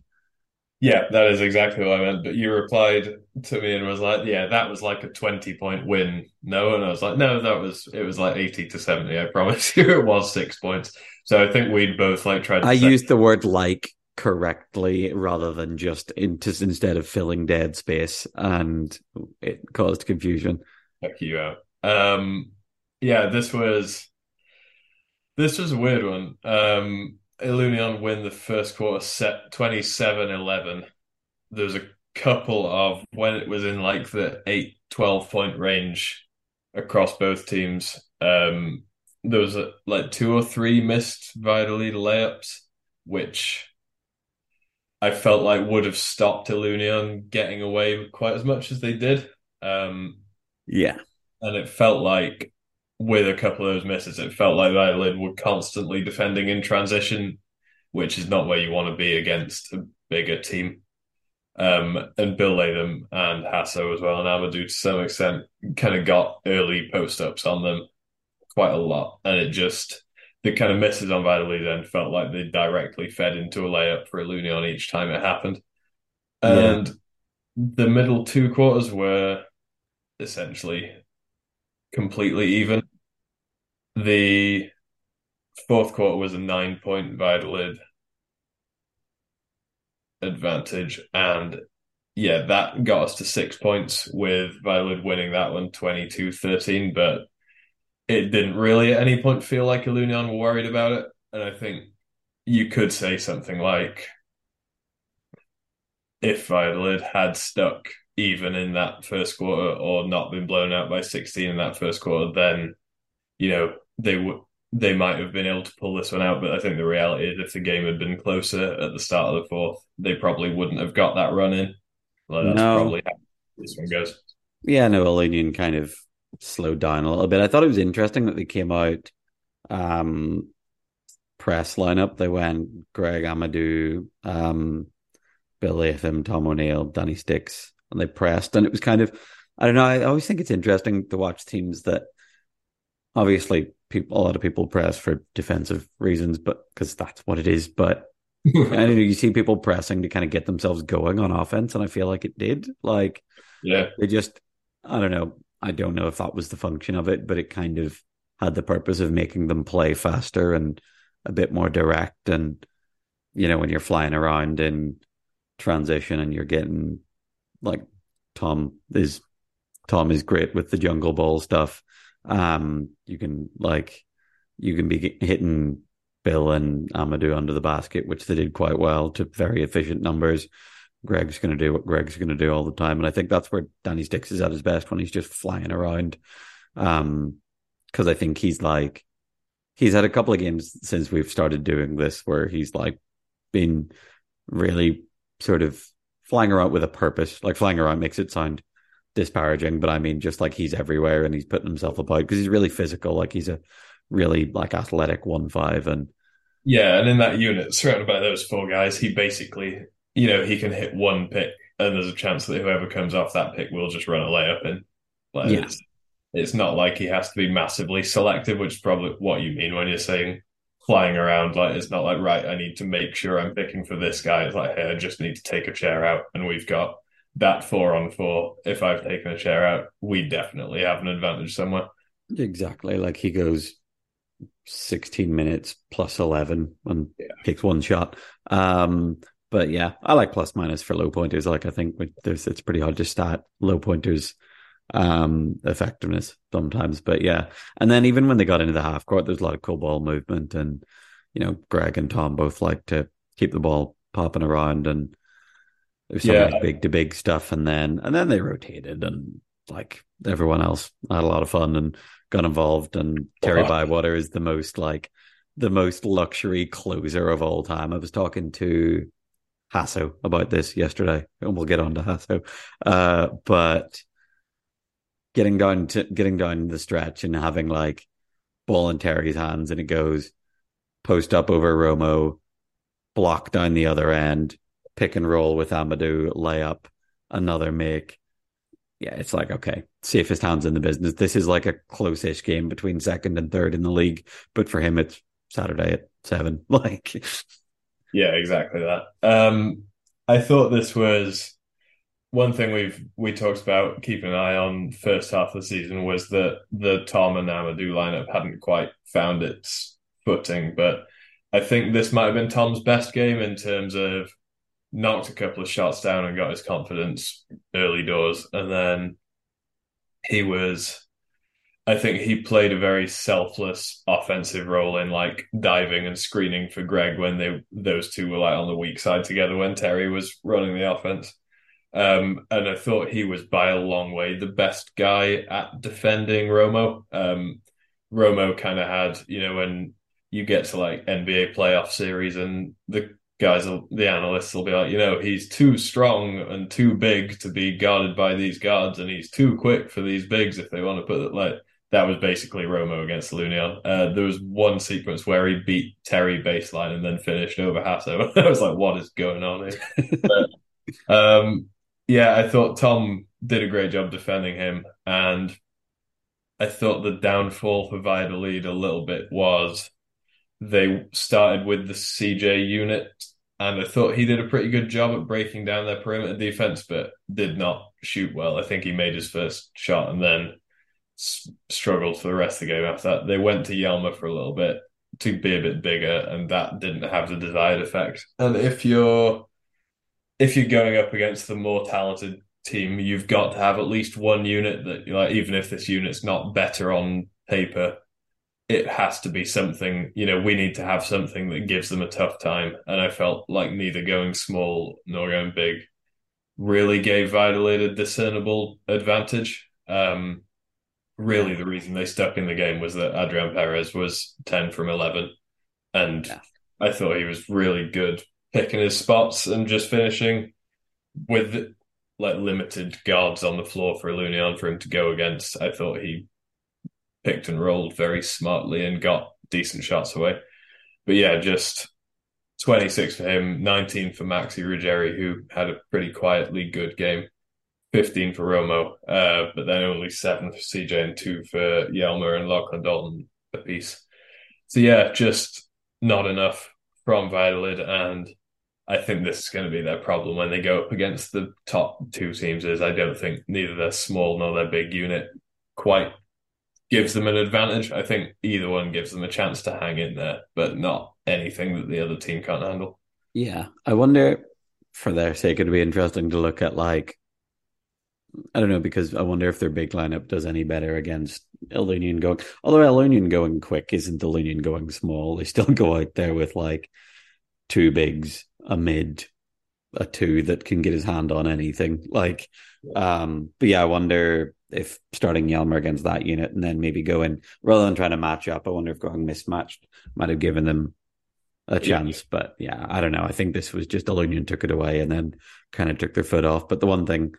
Yeah, that is exactly what I meant. But you replied to me and was like, "Yeah, that was like a twenty-point win." No, and I was like, "No, that was it was like eighty to seventy. I promise you, it was six points." So I think we'd both like tried. I used the word "like" correctly rather than just into, instead of filling dead space, and it caused confusion. Check you out. Um, yeah, this was this was a weird one. Um, Ilunion win the first quarter set 27-11. There was a couple of when it was in like the 8 12 point range across both teams. Um, there was a, like two or three missed Valladolid layups, which I felt like would have stopped Ilunion getting away quite as much as they did. Um, yeah. And it felt like with a couple of those misses, it felt like Valladolid were constantly defending in transition, which is not where you want to be against a bigger team. Um, and Bill Latham and Hasso as well, and Amadou to some extent kind of got early post ups on them quite a lot. And it just, the kind of misses on Valladolid then felt like they directly fed into a layup for Ilunion each time it happened. And yeah. the middle two quarters were essentially completely even. The fourth quarter was a nine point Valladolid advantage. And yeah, that got us to six points with Valladolid winning that one 22 13. But it didn't really at any point feel like Ilunion were worried about it. And I think you could say something like if Valladolid had stuck even in that first quarter or not been blown out by 16 in that first quarter, then, you know, they would they might have been able to pull this one out. But I think the reality is if the game had been closer at the start of the fourth, they probably wouldn't have got that run in. Like, that's no. probably how this one goes. Yeah, no, Ilunion kind of slowed down a little bit. I thought it was interesting that they came out um press lineup. They went Greg Amadou, um, Bill Latham, Tom O'Neill, Danny Sticks, and they pressed. And it was kind of, I don't know, I always think it's interesting to watch teams that obviously people, a lot of people press for defensive reasons, but because that's what it is. But I don't know, you see people pressing to kind of get themselves going on offense, and I feel like it did. Like, yeah, they just, I don't know. I don't know if that was the function of it, but it kind of had the purpose of making them play faster and a bit more direct. And, you know, when you're flying around in transition and you're getting like Tom is Tom is great with the jungle ball stuff. Um, you can like you can be hitting Bill and Amadou under the basket, which they did quite well to very efficient numbers. Greg's going to do what Greg's going to do all the time, and I think that's where Danny Sticks is at his best when he's just flying around. Um, because I think he's like he's had a couple of games since we've started doing this where he's like been really sort of flying around with a purpose. Like flying around makes it sound disparaging, but I mean just like he's everywhere and he's putting himself about because he's really physical. Like he's a really like athletic one five and yeah, and in that unit surrounded by those four guys, he basically you know he can hit one pick and there's a chance that whoever comes off that pick will just run a layup in. Like yeah. it's, it's not like he has to be massively selective, which is probably what you mean when you're saying flying around. Like it's not like right, I need to make sure I'm picking for this guy. It's like hey, I just need to take a chair out, and we've got that four on four. If I've taken a chair out, we definitely have an advantage somewhere. Exactly, like he goes 16 minutes plus 11 and yeah. takes one shot. Um, but yeah, I like plus minus for low pointers. Like I think there's it's pretty hard to stat low pointers um effectiveness sometimes but yeah and then even when they got into the half court there's a lot of cool ball movement and you know greg and tom both like to keep the ball popping around and there's some yeah. big to big stuff and then and then they rotated and like everyone else had a lot of fun and got involved and terry bywater is the most like the most luxury closer of all time. I was talking to hasso about this yesterday and we'll get on to hasso. Uh but getting down to getting down the stretch and having like ball in Terry's hands and it goes post up over Romo, block down the other end, pick and roll with Amadou, layup, another make, yeah, it's like okay, safest hands in the business. This is like a close-ish game between second and third in the league, but for him, it's Saturday at seven. Like, yeah, exactly that. Um, I thought this was one thing we've we talked about keeping an eye on first half of the season was that the Tom and Amadou lineup hadn't quite found its footing, but I think this might have been Tom's best game in terms of knocked a couple of shots down and got his confidence early doors. And then he was, I think he played a very selfless offensive role in like diving and screening for Greg when they those two were like on the weak side together when Terry was running the offense. Um, and I thought he was by a long way the best guy at defending Romo. Um, Romo kind of had, you know, when you get to like NBA playoff series and the guys, will, the analysts will be like, you know, he's too strong and too big to be guarded by these guards, and he's too quick for these bigs if they want to put it like that was basically Romo against Ilunion. Uh, there was one sequence where he beat Terry baseline and then finished over Hasso. I was like, what is going on but, um, yeah, I thought Tom did a great job defending him, and I thought the downfall for Valladolid a little bit was they started with the CJ unit, and I thought he did a pretty good job at breaking down their perimeter defense, but did not shoot well. I think he made his first shot and then s- struggled for the rest of the game after that. They went to Yelmer for a little bit to be a bit bigger, and that didn't have the desired effect. And if you're if you're going up against the more talented team, you've got to have at least one unit that, like, even if this unit's not better on paper, it has to be something, you know, we need to have something that gives them a tough time. And I felt like neither going small nor going big really gave Valladolid a discernible advantage. Um, really, the reason they stuck in the game was that Adrian Perez was 10 from 11. And yeah. I thought he was really good picking his spots and just finishing with like limited guards on the floor for Ilunion for him to go against. I thought he picked and rolled very smartly and got decent shots away. But yeah, just 26 for him, 19 for Maxi Ruggieri, who had a pretty quietly good game, 15 for Romo, uh, but then only seven for CJ and two for Yelmer and Lachlan Dalton apiece. So yeah, just not enough from Valladolid, and I think this is going to be their problem when they go up against the top two teams. Is I don't think neither their small nor their big unit quite gives them an advantage. I think either one gives them a chance to hang in there, but not anything that the other team can't handle. Yeah. I wonder, for their sake, it'd be interesting to look at like, I don't know, because I wonder if their big lineup does any better against El Union going. Although El Union going quick isn't El Union going small. They still go out there with like two bigs, a mid, a two that can get his hand on anything. Like, um, but yeah, I wonder if starting Yelmer against that unit and then maybe going rather than trying to match up, I wonder if going mismatched might have given them a chance. Yeah. But yeah, I don't know. I think this was just Union took it away and then kind of took their foot off. But the one thing,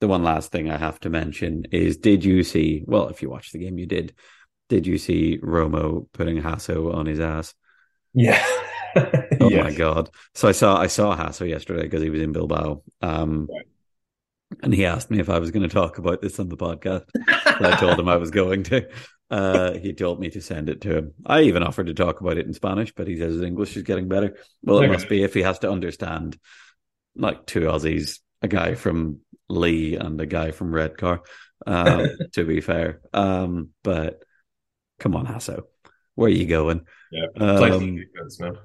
the one last thing I have to mention is did you see, well, if you watched the game, you did. Did you see Romo putting Hasso on his ass? Yeah. oh yes. my god! So I saw I saw Hasso yesterday because he was in Bilbao. Um, right. And he asked me if I was going to talk about this on the podcast. I told him I was going to. Uh, he told me to send it to him. I even offered to talk about it in Spanish, but he says his English is getting better. Well, it must be if he has to understand like two Aussies, a guy from Lee and a guy from Redcar. Um, to be fair, um, but come on, Hasso, where are you going? Yeah, play um, some defense, man.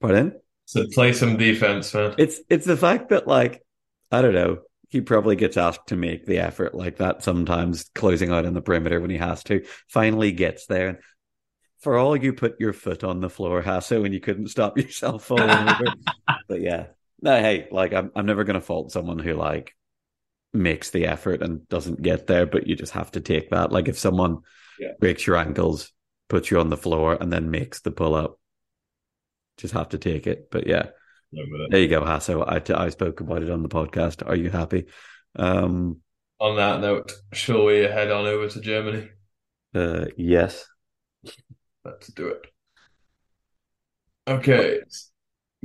Pardon? So play some defense, man. It's it's the fact that like I don't know he probably gets asked to make the effort like that sometimes, closing out on the perimeter when he has to. Finally gets there. For all you put your foot on the floor, Hasso, and you couldn't stop yourself falling over. But yeah, no, hey, like I'm, I'm never gonna fault someone who like makes the effort and doesn't get there, but you just have to take that. Like if someone yeah. breaks your ankles, puts you on the floor, and then makes the pull up, just have to take it. But yeah, there you go, Hasso. I, I spoke about it on the podcast. Are you happy? Um, on that note, shall we head on over to Germany? Uh, yes. Let's do it. Okay.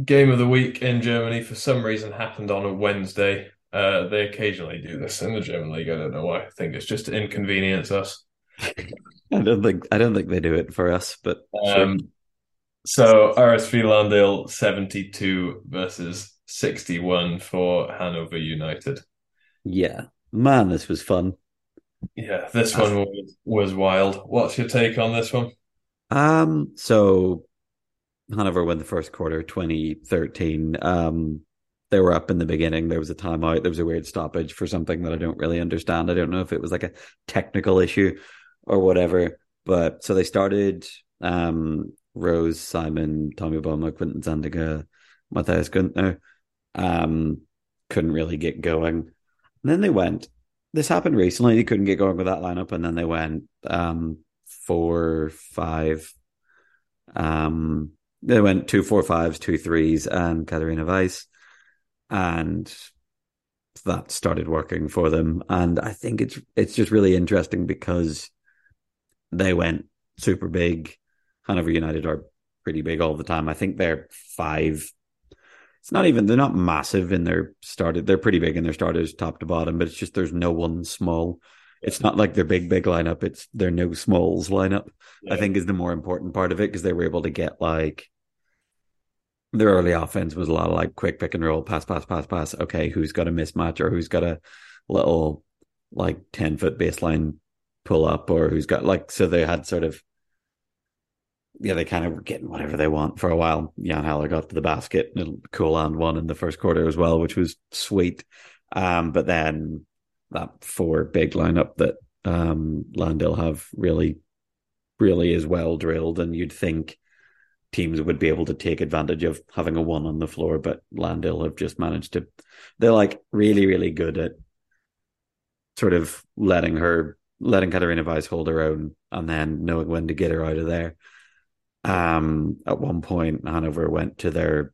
Game of the week in Germany for some reason happened on a Wednesday. Uh, they occasionally do this in the German league. I don't know why. I think it's just to inconvenience us. I don't think I don't think they do it for us, but sure. So RSV Lahn-Dill 72 versus 61 for Hanover United. yeah, man, this was fun. Yeah, this one was, was wild. What's your take on this one? Um, so Hanover won the first quarter, 2013. Um, they were up in the beginning. There was a timeout. There was a weird stoppage for something that I don't really understand. I don't know if it was like a technical issue or whatever. But so they started um, Rose, Simon, Tommy Böhme, Quentin Zandiga, Matthias Günther. Um, couldn't really get going. And then they went. This happened recently. They couldn't get going with that lineup, and then they went um, four, five. Um, they went two, four, fives, two threes, and Katharina Weiss, and that started working for them. And I think it's it's just really interesting because they went super big. Hanover United are pretty big all the time. I think they're five. It's not even they're not massive in their started. They're pretty big in their starters, top to bottom. But it's just there's no one small. It's not like their big big lineup. It's their no smalls lineup. Yeah. I think is the more important part of it because they were able to get like their early offense was a lot of like quick pick and roll, pass, pass, pass, pass. Okay, who's got a mismatch or who's got a little like ten foot baseline pull up or who's got like so they had sort of yeah, they kind of were getting whatever they want for a while. Jan Haller got to the basket and Colan won in the first quarter as well, which was sweet. Um, but then that four big lineup that um, have really, really is well drilled, and you'd think teams would be able to take advantage of having a one on the floor, but Lahn-Dill have just managed to. They're like really, really good at sort of letting her, letting Katarina Weiss hold her own, and then knowing when to get her out of there. Um, at one point, Hanover went to their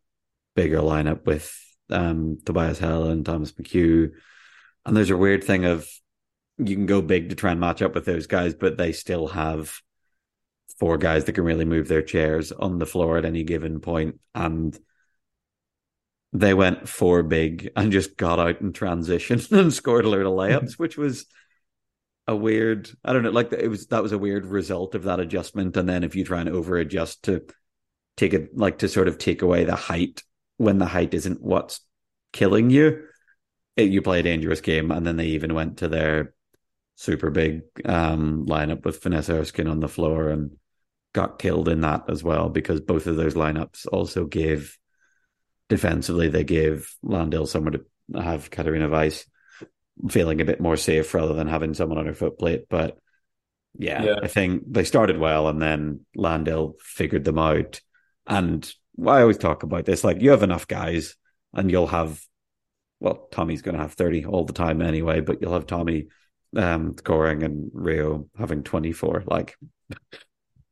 bigger lineup with um, Tobias Hell and Thomas McHugh. And there's a weird thing of you can go big to try and match up with those guys, but they still have four guys that can really move their chairs on the floor at any given point. And they went four big and just got out in transition and scored a load of layups, which was a weird I don't know, like it was that was a weird result of that adjustment. And then if you try and over adjust to take it like to sort of take away the height when the height isn't what's killing you, it, you play a dangerous game. And then they even went to their super big um, lineup with Vanessa Erskine on the floor and got killed in that as well because both of those lineups also gave defensively they gave Lahn-Dill somewhere to have Katarina Weiss feeling a bit more safe rather than having someone on her foot plate. But yeah, Yeah. I think they started well and then Lahn-Dill figured them out. And I always talk about this like you have enough guys and you'll have well, Tommy's going to have 30 all the time anyway, but you'll have Tommy um, scoring and Rio having 24. Like,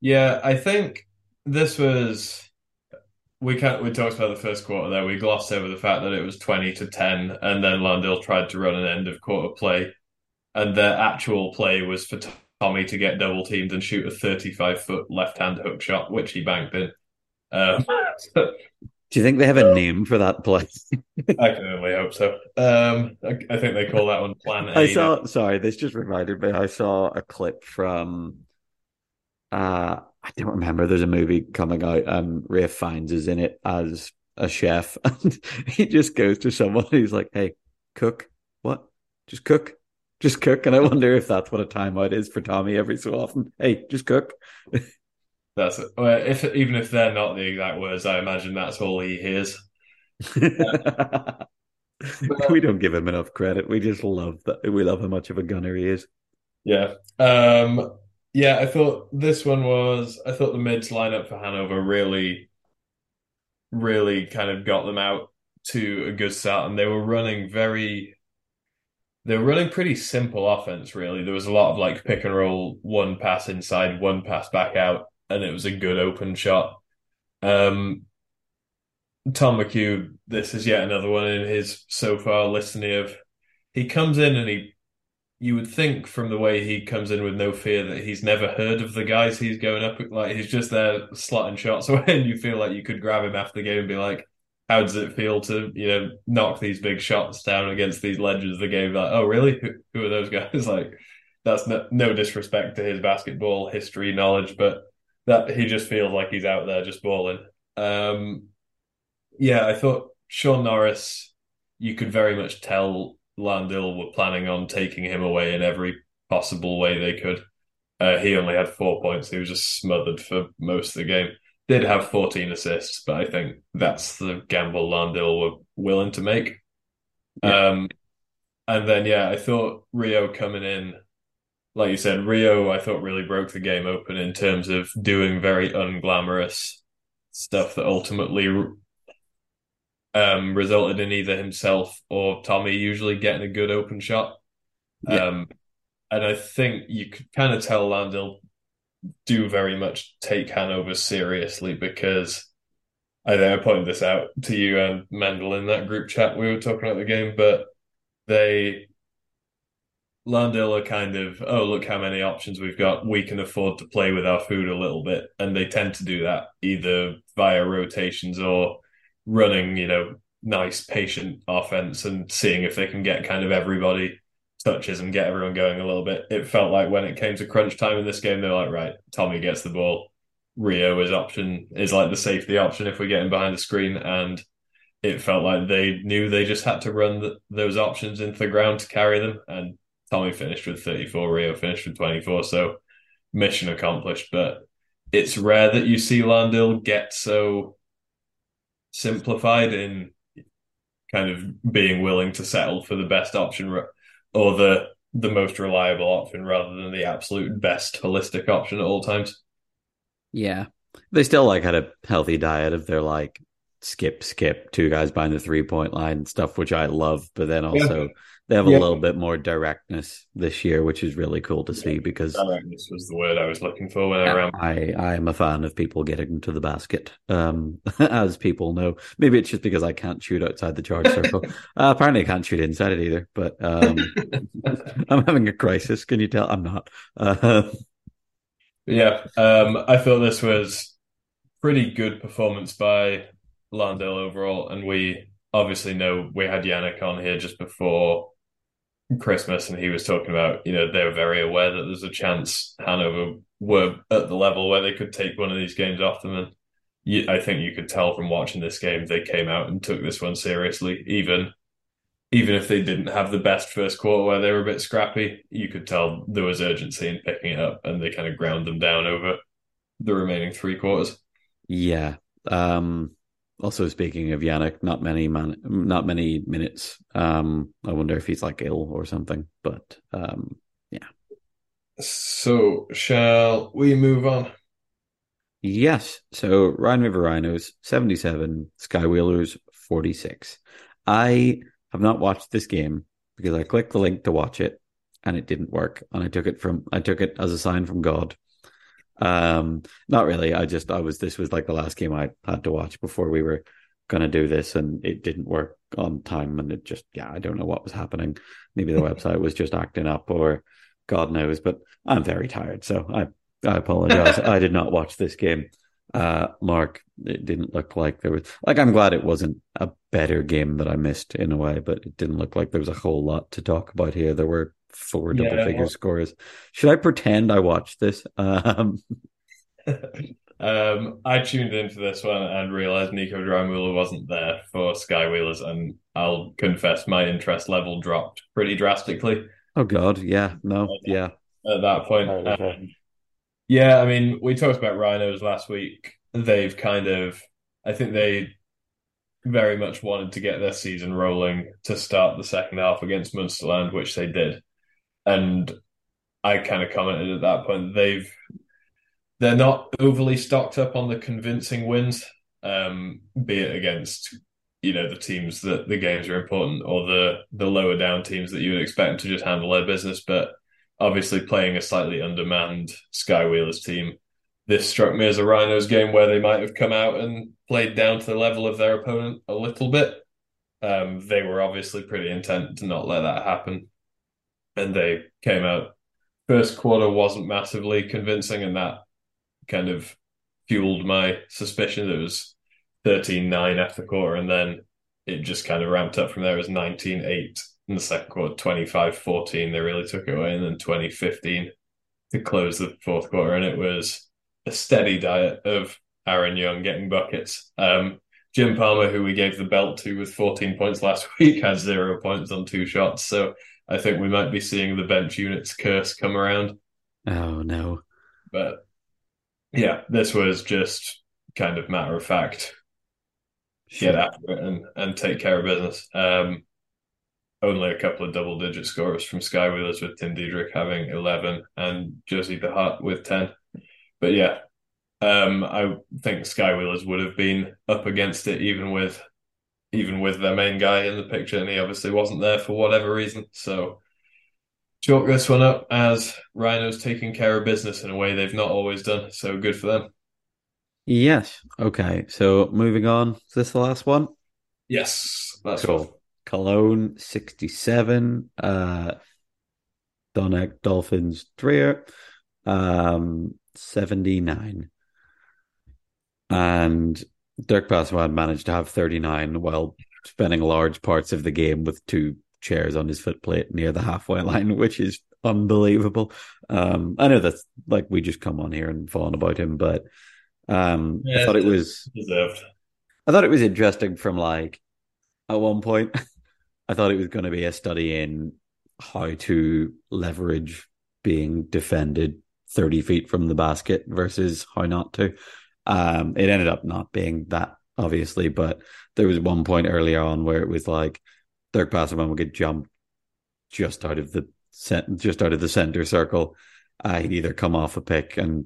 Yeah, I think this was we can't we talked about the first quarter there. We glossed over the fact that it was twenty to ten, and then Lahn-Dill tried to run an end of quarter play, and the actual play was for Tommy to get double teamed and shoot a thirty-five foot left-hand hook shot, which he banked in. Um, do you think they have a name for that play? I can only hope so. Um, I, I think they call that one Plan A. I saw, sorry, this just reminded me. I saw a clip from, uh, I don't remember. There's a movie coming out, and Ralph Fiennes is in it as a chef, and he just goes to someone. He's like, "Hey, cook what? Just cook, just cook." And I wonder if that's what a timeout is for Tommy every so often. Hey, just cook. That's it. Well, if even if they're not the exact words, I imagine that's all he hears. we don't give him enough credit. We just love that. We love how much of a gunner he is. Yeah. Um, yeah, I thought this one was, I thought the mids lineup for Hanover really, really kind of got them out to a good start. And they were running very, they were running pretty simple offense, really. There was a lot of like pick and roll, one pass inside, one pass back out, and it was a good open shot. Um, Tom McHugh, this is yet another one in his so far litany of he comes in and he you would think from the way he comes in with no fear that he's never heard of the guys he's going up with. Like he's just there slotting shots away, and you feel like you could grab him after the game and be like, how does it feel to you know knock these big shots down against these legends of the game? Like, oh really? Who, who are those guys? like, that's no, no disrespect to his basketball history knowledge, but that he just feels like he's out there just balling. Um, yeah, I thought Sean Norris. You could very much tell Lahn-Dill were planning on taking him away in every possible way they could. Uh, he only had four points. He was just smothered for most of the game. Did have 14 assists, but I think that's the gamble Lahn-Dill were willing to make. Yeah. Um, and then, yeah, I thought Rio coming in, like you said, Rio, I thought really broke the game open in terms of doing very unglamorous stuff that ultimately um, resulted in either himself or Tommy usually getting a good open shot. Yeah. Um, and I think you could kind of tell Lahn-Dill do very much take Hanover seriously because I think I pointed this out to you and Mendel in that group chat we were talking about the game, but they Lahn-Dill are kind of, oh, look how many options we've got. We can afford to play with our food a little bit. And they tend to do that either via rotations or running, you know, nice, patient offense and seeing if they can get kind of everybody touches and get everyone going a little bit. It felt like when it came to crunch time in this game, they're like, right, Tommy gets the ball. Rio is option is like the safety option if we get him behind the screen, and it felt like they knew they just had to run the, those options into the ground to carry them. And Tommy finished with 34, Rio finished with 24, so mission accomplished. But it's rare that you see Lahn-Dill get so simplified in kind of being willing to settle for the best option or the the most reliable option rather than the absolute best holistic option at all times. Yeah. They still like had a healthy diet of their like skip, skip, two guys behind the three point line stuff, which I love. But then also yeah. They have a little bit more directness this year, which is really cool to yeah. see because directness was the word I was looking for when I I, I am a fan of people getting to the basket, um, as people know. Maybe it's just because I can't shoot outside the charge circle. uh, apparently, I can't shoot inside it either. But um, I'm having a crisis. Can you tell? I'm not. Uh, yeah, um, I thought this was pretty good performance by Lahn-Dill overall, and we obviously know we had Yannick on here just before Christmas, and he was talking about you know they were very aware that there's a chance Hanover were at the level where they could take one of these games off them, and you, I think you could tell from watching this game they came out and took this one seriously, even even if they didn't have the best first quarter where they were a bit scrappy, you could tell there was urgency in picking it up, and they kind of ground them down over the remaining three quarters. Yeah. Um, also, speaking of Yannick, not many man, not many minutes. Um, I wonder if he's like ill or something. But um, yeah. So, shall we move on? Yes. So, Rhine River Rhinos seventy-seven, Skywheelers forty-six. I have not watched this game because I clicked the link to watch it and it didn't work, and I took it from I took it as a sign from God um, not really. I just I was this was like the last game I had to watch before we were gonna do this, and it didn't work on time, and it just yeah, I don't know what was happening. Maybe the website was just acting up, or God knows. But I'm very tired, so I I apologize. I did not watch this game. Uh, Mark, it didn't look like there was like I'm glad it wasn't a better game that I missed in a way, but it didn't look like there was a whole lot to talk about here. There were four double figure well, scores. Should I pretend I watched this? Um, um, I tuned into this one and realized Nico Dreimüller wasn't there for Skywheelers, and I'll confess my interest level dropped pretty drastically. Oh God, yeah, no, yeah. At that point, um, yeah, I mean, we talked about rhinos last week. They've kind of, I think they very much wanted to get their season rolling to start the second half against Munsterland, which they did and I kind of commented at that point they've they're not overly stocked up on the convincing wins, um, be it against you know the teams that the games are important or the the lower down teams that you would expect them to just handle their business, but obviously playing a slightly undermanned Skywheelers team. This struck me as a Rhinos game where they might have come out and played down to the level of their opponent a little bit. Um, they were obviously pretty intent to not let that happen and they came out. First quarter wasn't massively convincing, and that kind of fueled my suspicion it was 13 9 after quarter, and then it just kind of ramped up from there. It was 19 8 in the second quarter, 25 14. They really took it away, and then 2015 to close the fourth quarter. And it was a steady diet of Aaron Young getting buckets. Um, Jim Palmer, who we gave the belt to with 14 points last week, had zero points on two shots. So I think we might be seeing the bench units curse come around. Oh, no. But yeah, this was just kind of matter of fact. Get after it and, and take care of business. Um, only a couple of double digit scores from Skywheelers with Tim Diedrich having 11 and Josie Behart with 10. But yeah, um, I think Skywheelers would have been up against it even with even with their main guy in the picture, and he obviously wasn't there for whatever reason. So chalk this one up as Rhinos taking care of business in a way they've not always done. So good for them. Yes. Okay. So moving on. Is this the last one? Yes. That's cool. Cologne 67. Uh Doneck Dolphins Trier um 79 and Dirk Passiwan managed to have 39 while spending large parts of the game with two chairs on his footplate near the halfway line, which is unbelievable. Um, I know that's like we just come on here and fawn about him, but um, yeah, I thought it was deserved. I thought it was interesting from like at one point, I thought it was going to be a study in how to leverage being defended 30 feet from the basket versus how not to. Um, it ended up not being that obviously, but there was one point earlier on where it was like Dirk Passiwan would get jumped just out of the just out of the center circle. Uh, he'd either come off a pick and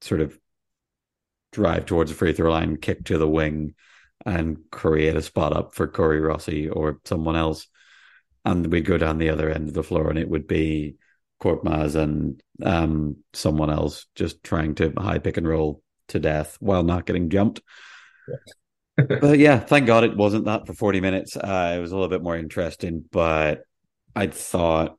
sort of drive towards the free throw line, kick to the wing, and create a spot up for Corey Rossi or someone else. And we'd go down the other end of the floor, and it would be Korkmaz and um, someone else just trying to high pick and roll to death while not getting jumped. but yeah, thank God it wasn't that for 40 minutes. Uh, it was a little bit more interesting, but I thought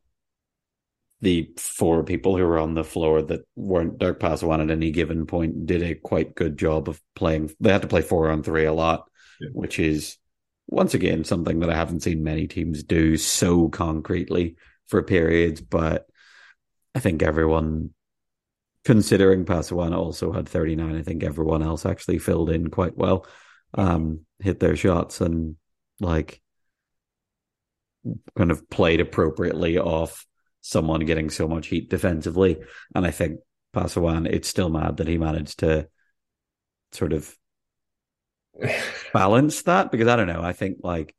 the four people who were on the floor that weren't Dirk Passiwan at any given point did a quite good job of playing. They had to play four on three a lot, yeah. which is once again something that I haven't seen many teams do so concretely for periods. But I think everyone considering Passiwan also had 39, I think everyone else actually filled in quite well, um, hit their shots and like kind of played appropriately off someone getting so much heat defensively. And I think Passiwan, it's still mad that he managed to sort of balance that because I don't know. I think like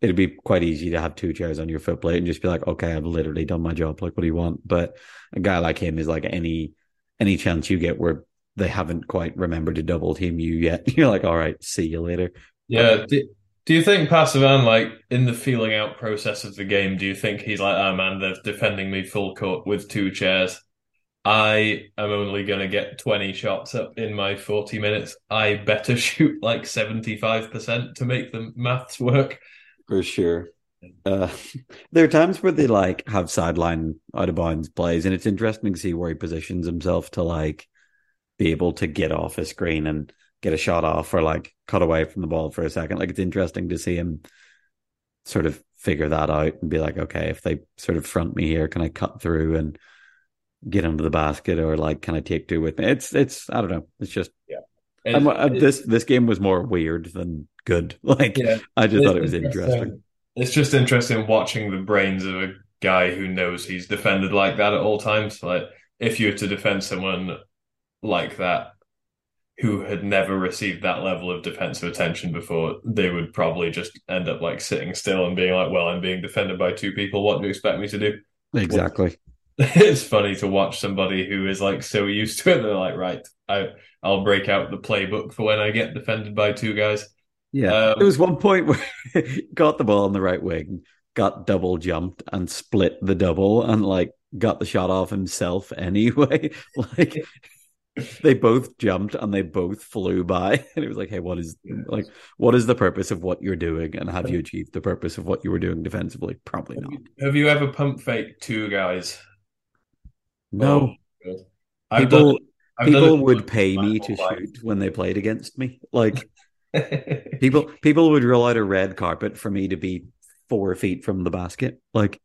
it'd be quite easy to have two chairs on your foot plate and just be like, okay, I've literally done my job. Like, what do you want? But a guy like him is like any any chance you get where they haven't quite remembered to double team you yet. You're like, all right, see you later. Yeah. Do, do you think Passiwan, like in the feeling out process of the game, do you think he's like, oh man, they're defending me full court with two chairs? I am only going to get 20 shots up in my 40 minutes. I better shoot like 75% to make the maths work. For sure. Uh, there are times where they like have sideline out of bounds plays, and it's interesting to see where he positions himself to like be able to get off a screen and get a shot off or like cut away from the ball for a second. Like it's interesting to see him sort of figure that out and be like, okay, if they sort of front me here, can I cut through and get into the basket or like can I take two with me? It's it's I don't know. It's just yeah. Uh, this this game was more weird than good. Like yeah. I just thought it was interesting um, it's just interesting watching the brains of a guy who knows he's defended like that at all times. Like if you were to defend someone like that who had never received that level of defensive attention before, they would probably just end up like sitting still and being like, "Well, I'm being defended by two people. What do you expect me to do?" Exactly. it's funny to watch somebody who is like so used to it. They're like, "Right, I I'll break out the playbook for when I get defended by two guys." Yeah, um, there was one point where he got the ball on the right wing, got double jumped and split the double, and like got the shot off himself anyway. like they both jumped and they both flew by, and it was like, hey, what is like what is the purpose of what you're doing, and have you achieved the purpose of what you were doing defensively? Probably not. Have you ever pump fake two guys? No. Oh, People... done people would pay me to life. shoot when they played against me. Like people, people would roll out a red carpet for me to be four feet from the basket. Like,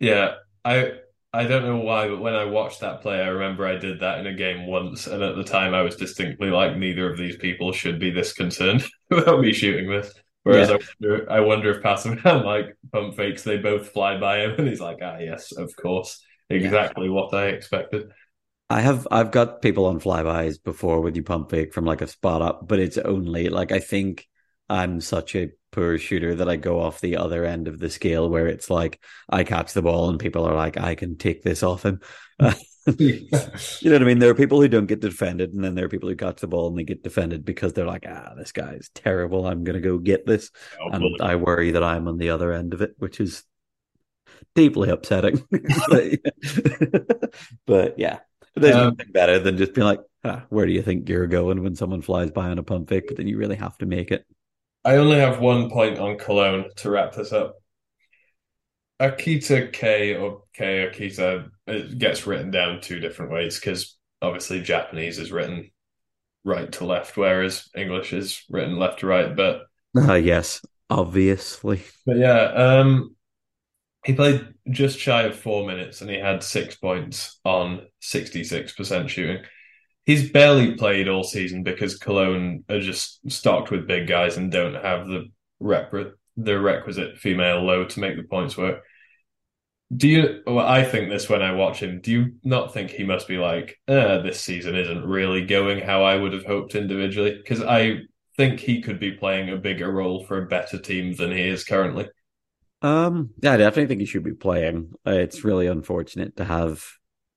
Yeah, I I don't know why, but when I watched that play, I remember I did that in a game once, and at the time I was distinctly like, neither of these people should be this concerned about me shooting this. Whereas Yeah. I wonder, I wonder if Passiwan like pump fakes, they both fly by him, and he's like, ah, yes, of course, exactly what I expected. I have I've got people on flybys before with you pump fake from like a spot up, but it's only like I think I'm such a poor shooter that I go off the other end of the scale where it's like I catch the ball and people are like, I can take this off him. you know what I mean? There are people who don't get defended, and then there are people who catch the ball and they get defended because they're like, ah, this guy is terrible. I'm gonna go get this. And I worry that I'm on the other end of it, which is deeply upsetting. but yeah, there's Um, nothing better than just being like, ah, where do you think you're going when someone flies by on a pump fake? But then you really have to make it. I only have one point on Cologne to wrap this up. Akita K or K Akita it gets written down two different ways because obviously Japanese is written right to left, whereas English is written left to right. But Ah, yes, obviously. but yeah, um, he played just shy of four minutes and he had six points on 66% shooting. He's barely played all season because Cologne are just stocked with big guys and don't have the rep the requisite female low to make the points work. Do you? Well, I think this when I watch him. Do you not think he must be like, uh, this season isn't really going how I would have hoped individually? Because I think he could be playing a bigger role for a better team than he is currently. Um, yeah, I definitely think he should be playing. It's really unfortunate to have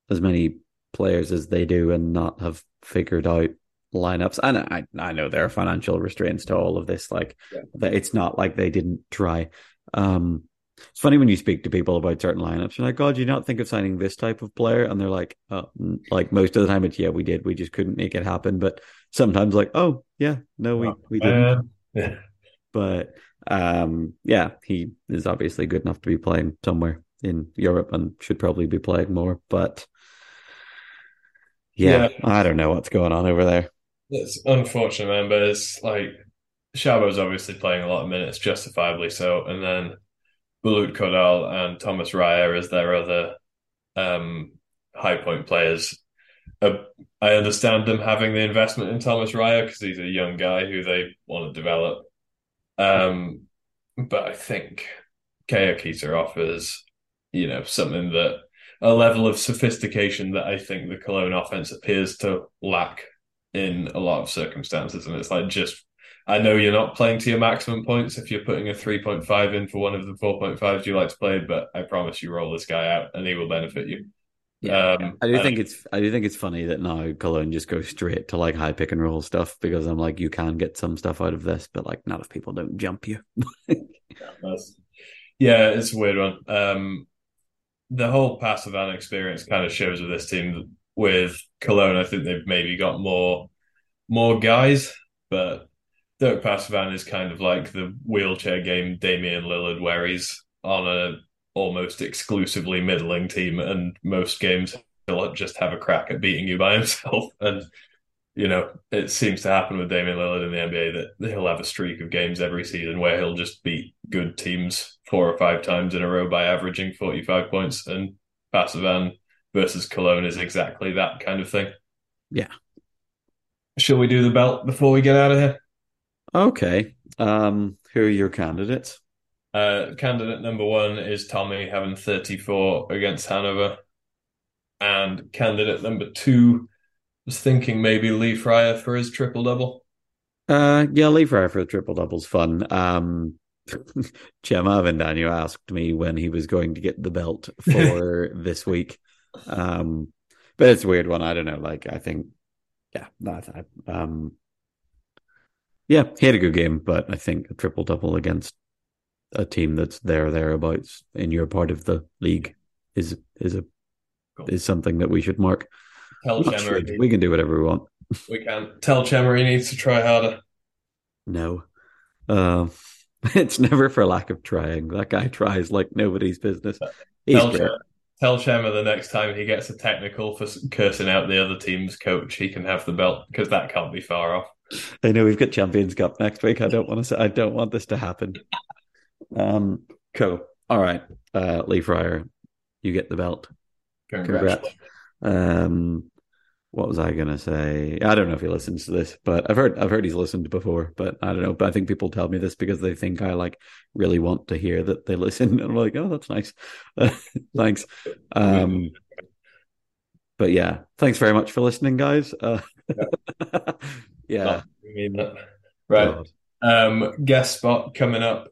as many players as they do and not have figured out lineups. And I, I know there are financial restraints to all of this. Like, Yeah. it's not like they didn't try. Um, it's funny when you speak to people about certain lineups. You're like, "God, you not think of signing this type of player?" And they're like, oh, "Like most of the time, it's yeah, we did. We just couldn't make it happen." But sometimes, like, "Oh, yeah, no, we we didn't." Yeah. but um yeah he is obviously good enough to be playing somewhere in Europe and should probably be playing more but yeah, Yeah. I don't know what's going on over there It's unfortunate, man, but it's like Shabo's obviously playing a lot of minutes, justifiably so, and then Bulut Kodal and Thomas Raya as their other um, high point players. Uh, I understand them having the investment in Thomas Raya because he's a young guy who they want to develop. Um, but I think Kaya Keita offers, you know, something that a level of sophistication that I think the Cologne offense appears to lack in a lot of circumstances. And it's like just, I know you're not playing to your maximum points if you're putting a 3.5 in for one of the 4.5s you like to play, but I promise you roll this guy out and he will benefit you. Yeah Um, I do and- think it's I do think it's funny that now Cologne just goes straight to like high pick and roll stuff because I'm like you can get some stuff out of this but like not if people don't jump you yeah, it's a weird one. Um, the whole Passiwan experience kind of shows with this team with Cologne. I think they've maybe got more more guys, but Dirk Passiwan is kind of like the wheelchair game Damian Lillard, where he's on a almost exclusively middling team, and most games he'll just have a crack at beating you by himself. And you know, it seems to happen with Damian Lillard in the NBA that he'll have a streak of games every season where he'll just beat good teams four or five times in a row by averaging 45 points. And Passiwan versus Cologne is exactly that kind of thing. Yeah. Shall we do the belt before we get out of here? okay um who are your candidates Uh, candidate number one is Tommy having 34 against Hanover. And candidate number two was thinking maybe Lee Fryer for his triple double. Uh, yeah, Lee Fryer for the triple double's fun. Um, Gemma Avendano asked me when he was going to get the belt for this week. Um, but it's a weird one. I don't know. Like, I think, yeah, that, I, um, yeah, he had a good game, but I think a triple double against a team that's there thereabouts in your part of the league is is a Cool. is something that we should mark. Tell Chemery. We can do whatever we want. we can tell Chemery needs to try harder. No. Uh, it's never for lack of trying. That guy tries like nobody's business. He's Tell great. Tell Shema the next time he gets a technical for cursing out the other team's coach, he can have the belt because that can't be far off. I know we've got Champions Cup next week. I don't want to I don't want this to happen. Um, cool. All right, uh, Lee Fryer, you get the belt. Congrats. Congrats. Um, what was I gonna say? I don't know if he listens to this, but I've heard I've heard he's listened before, but I don't know. But I think people tell me this because they think I like really want to hear that they listen, and I'm like, oh, that's nice. thanks. Um, but yeah, thanks very much for listening, guys. Uh, yeah, I mean that. Right. Um, guest spot coming up.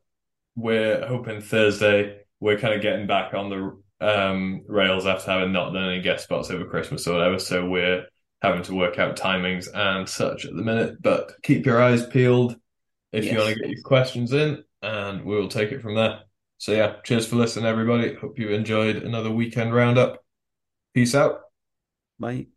We're hoping Thursday. We're kind of getting back on the um, rails after having not done any guest spots over Christmas or whatever. So we're having to work out timings and such at the minute. But keep your eyes peeled if Yes. you want to get your questions in, and we will take it from there. So yeah, cheers for listening, everybody. Hope you enjoyed another weekend roundup. Peace out. Bye.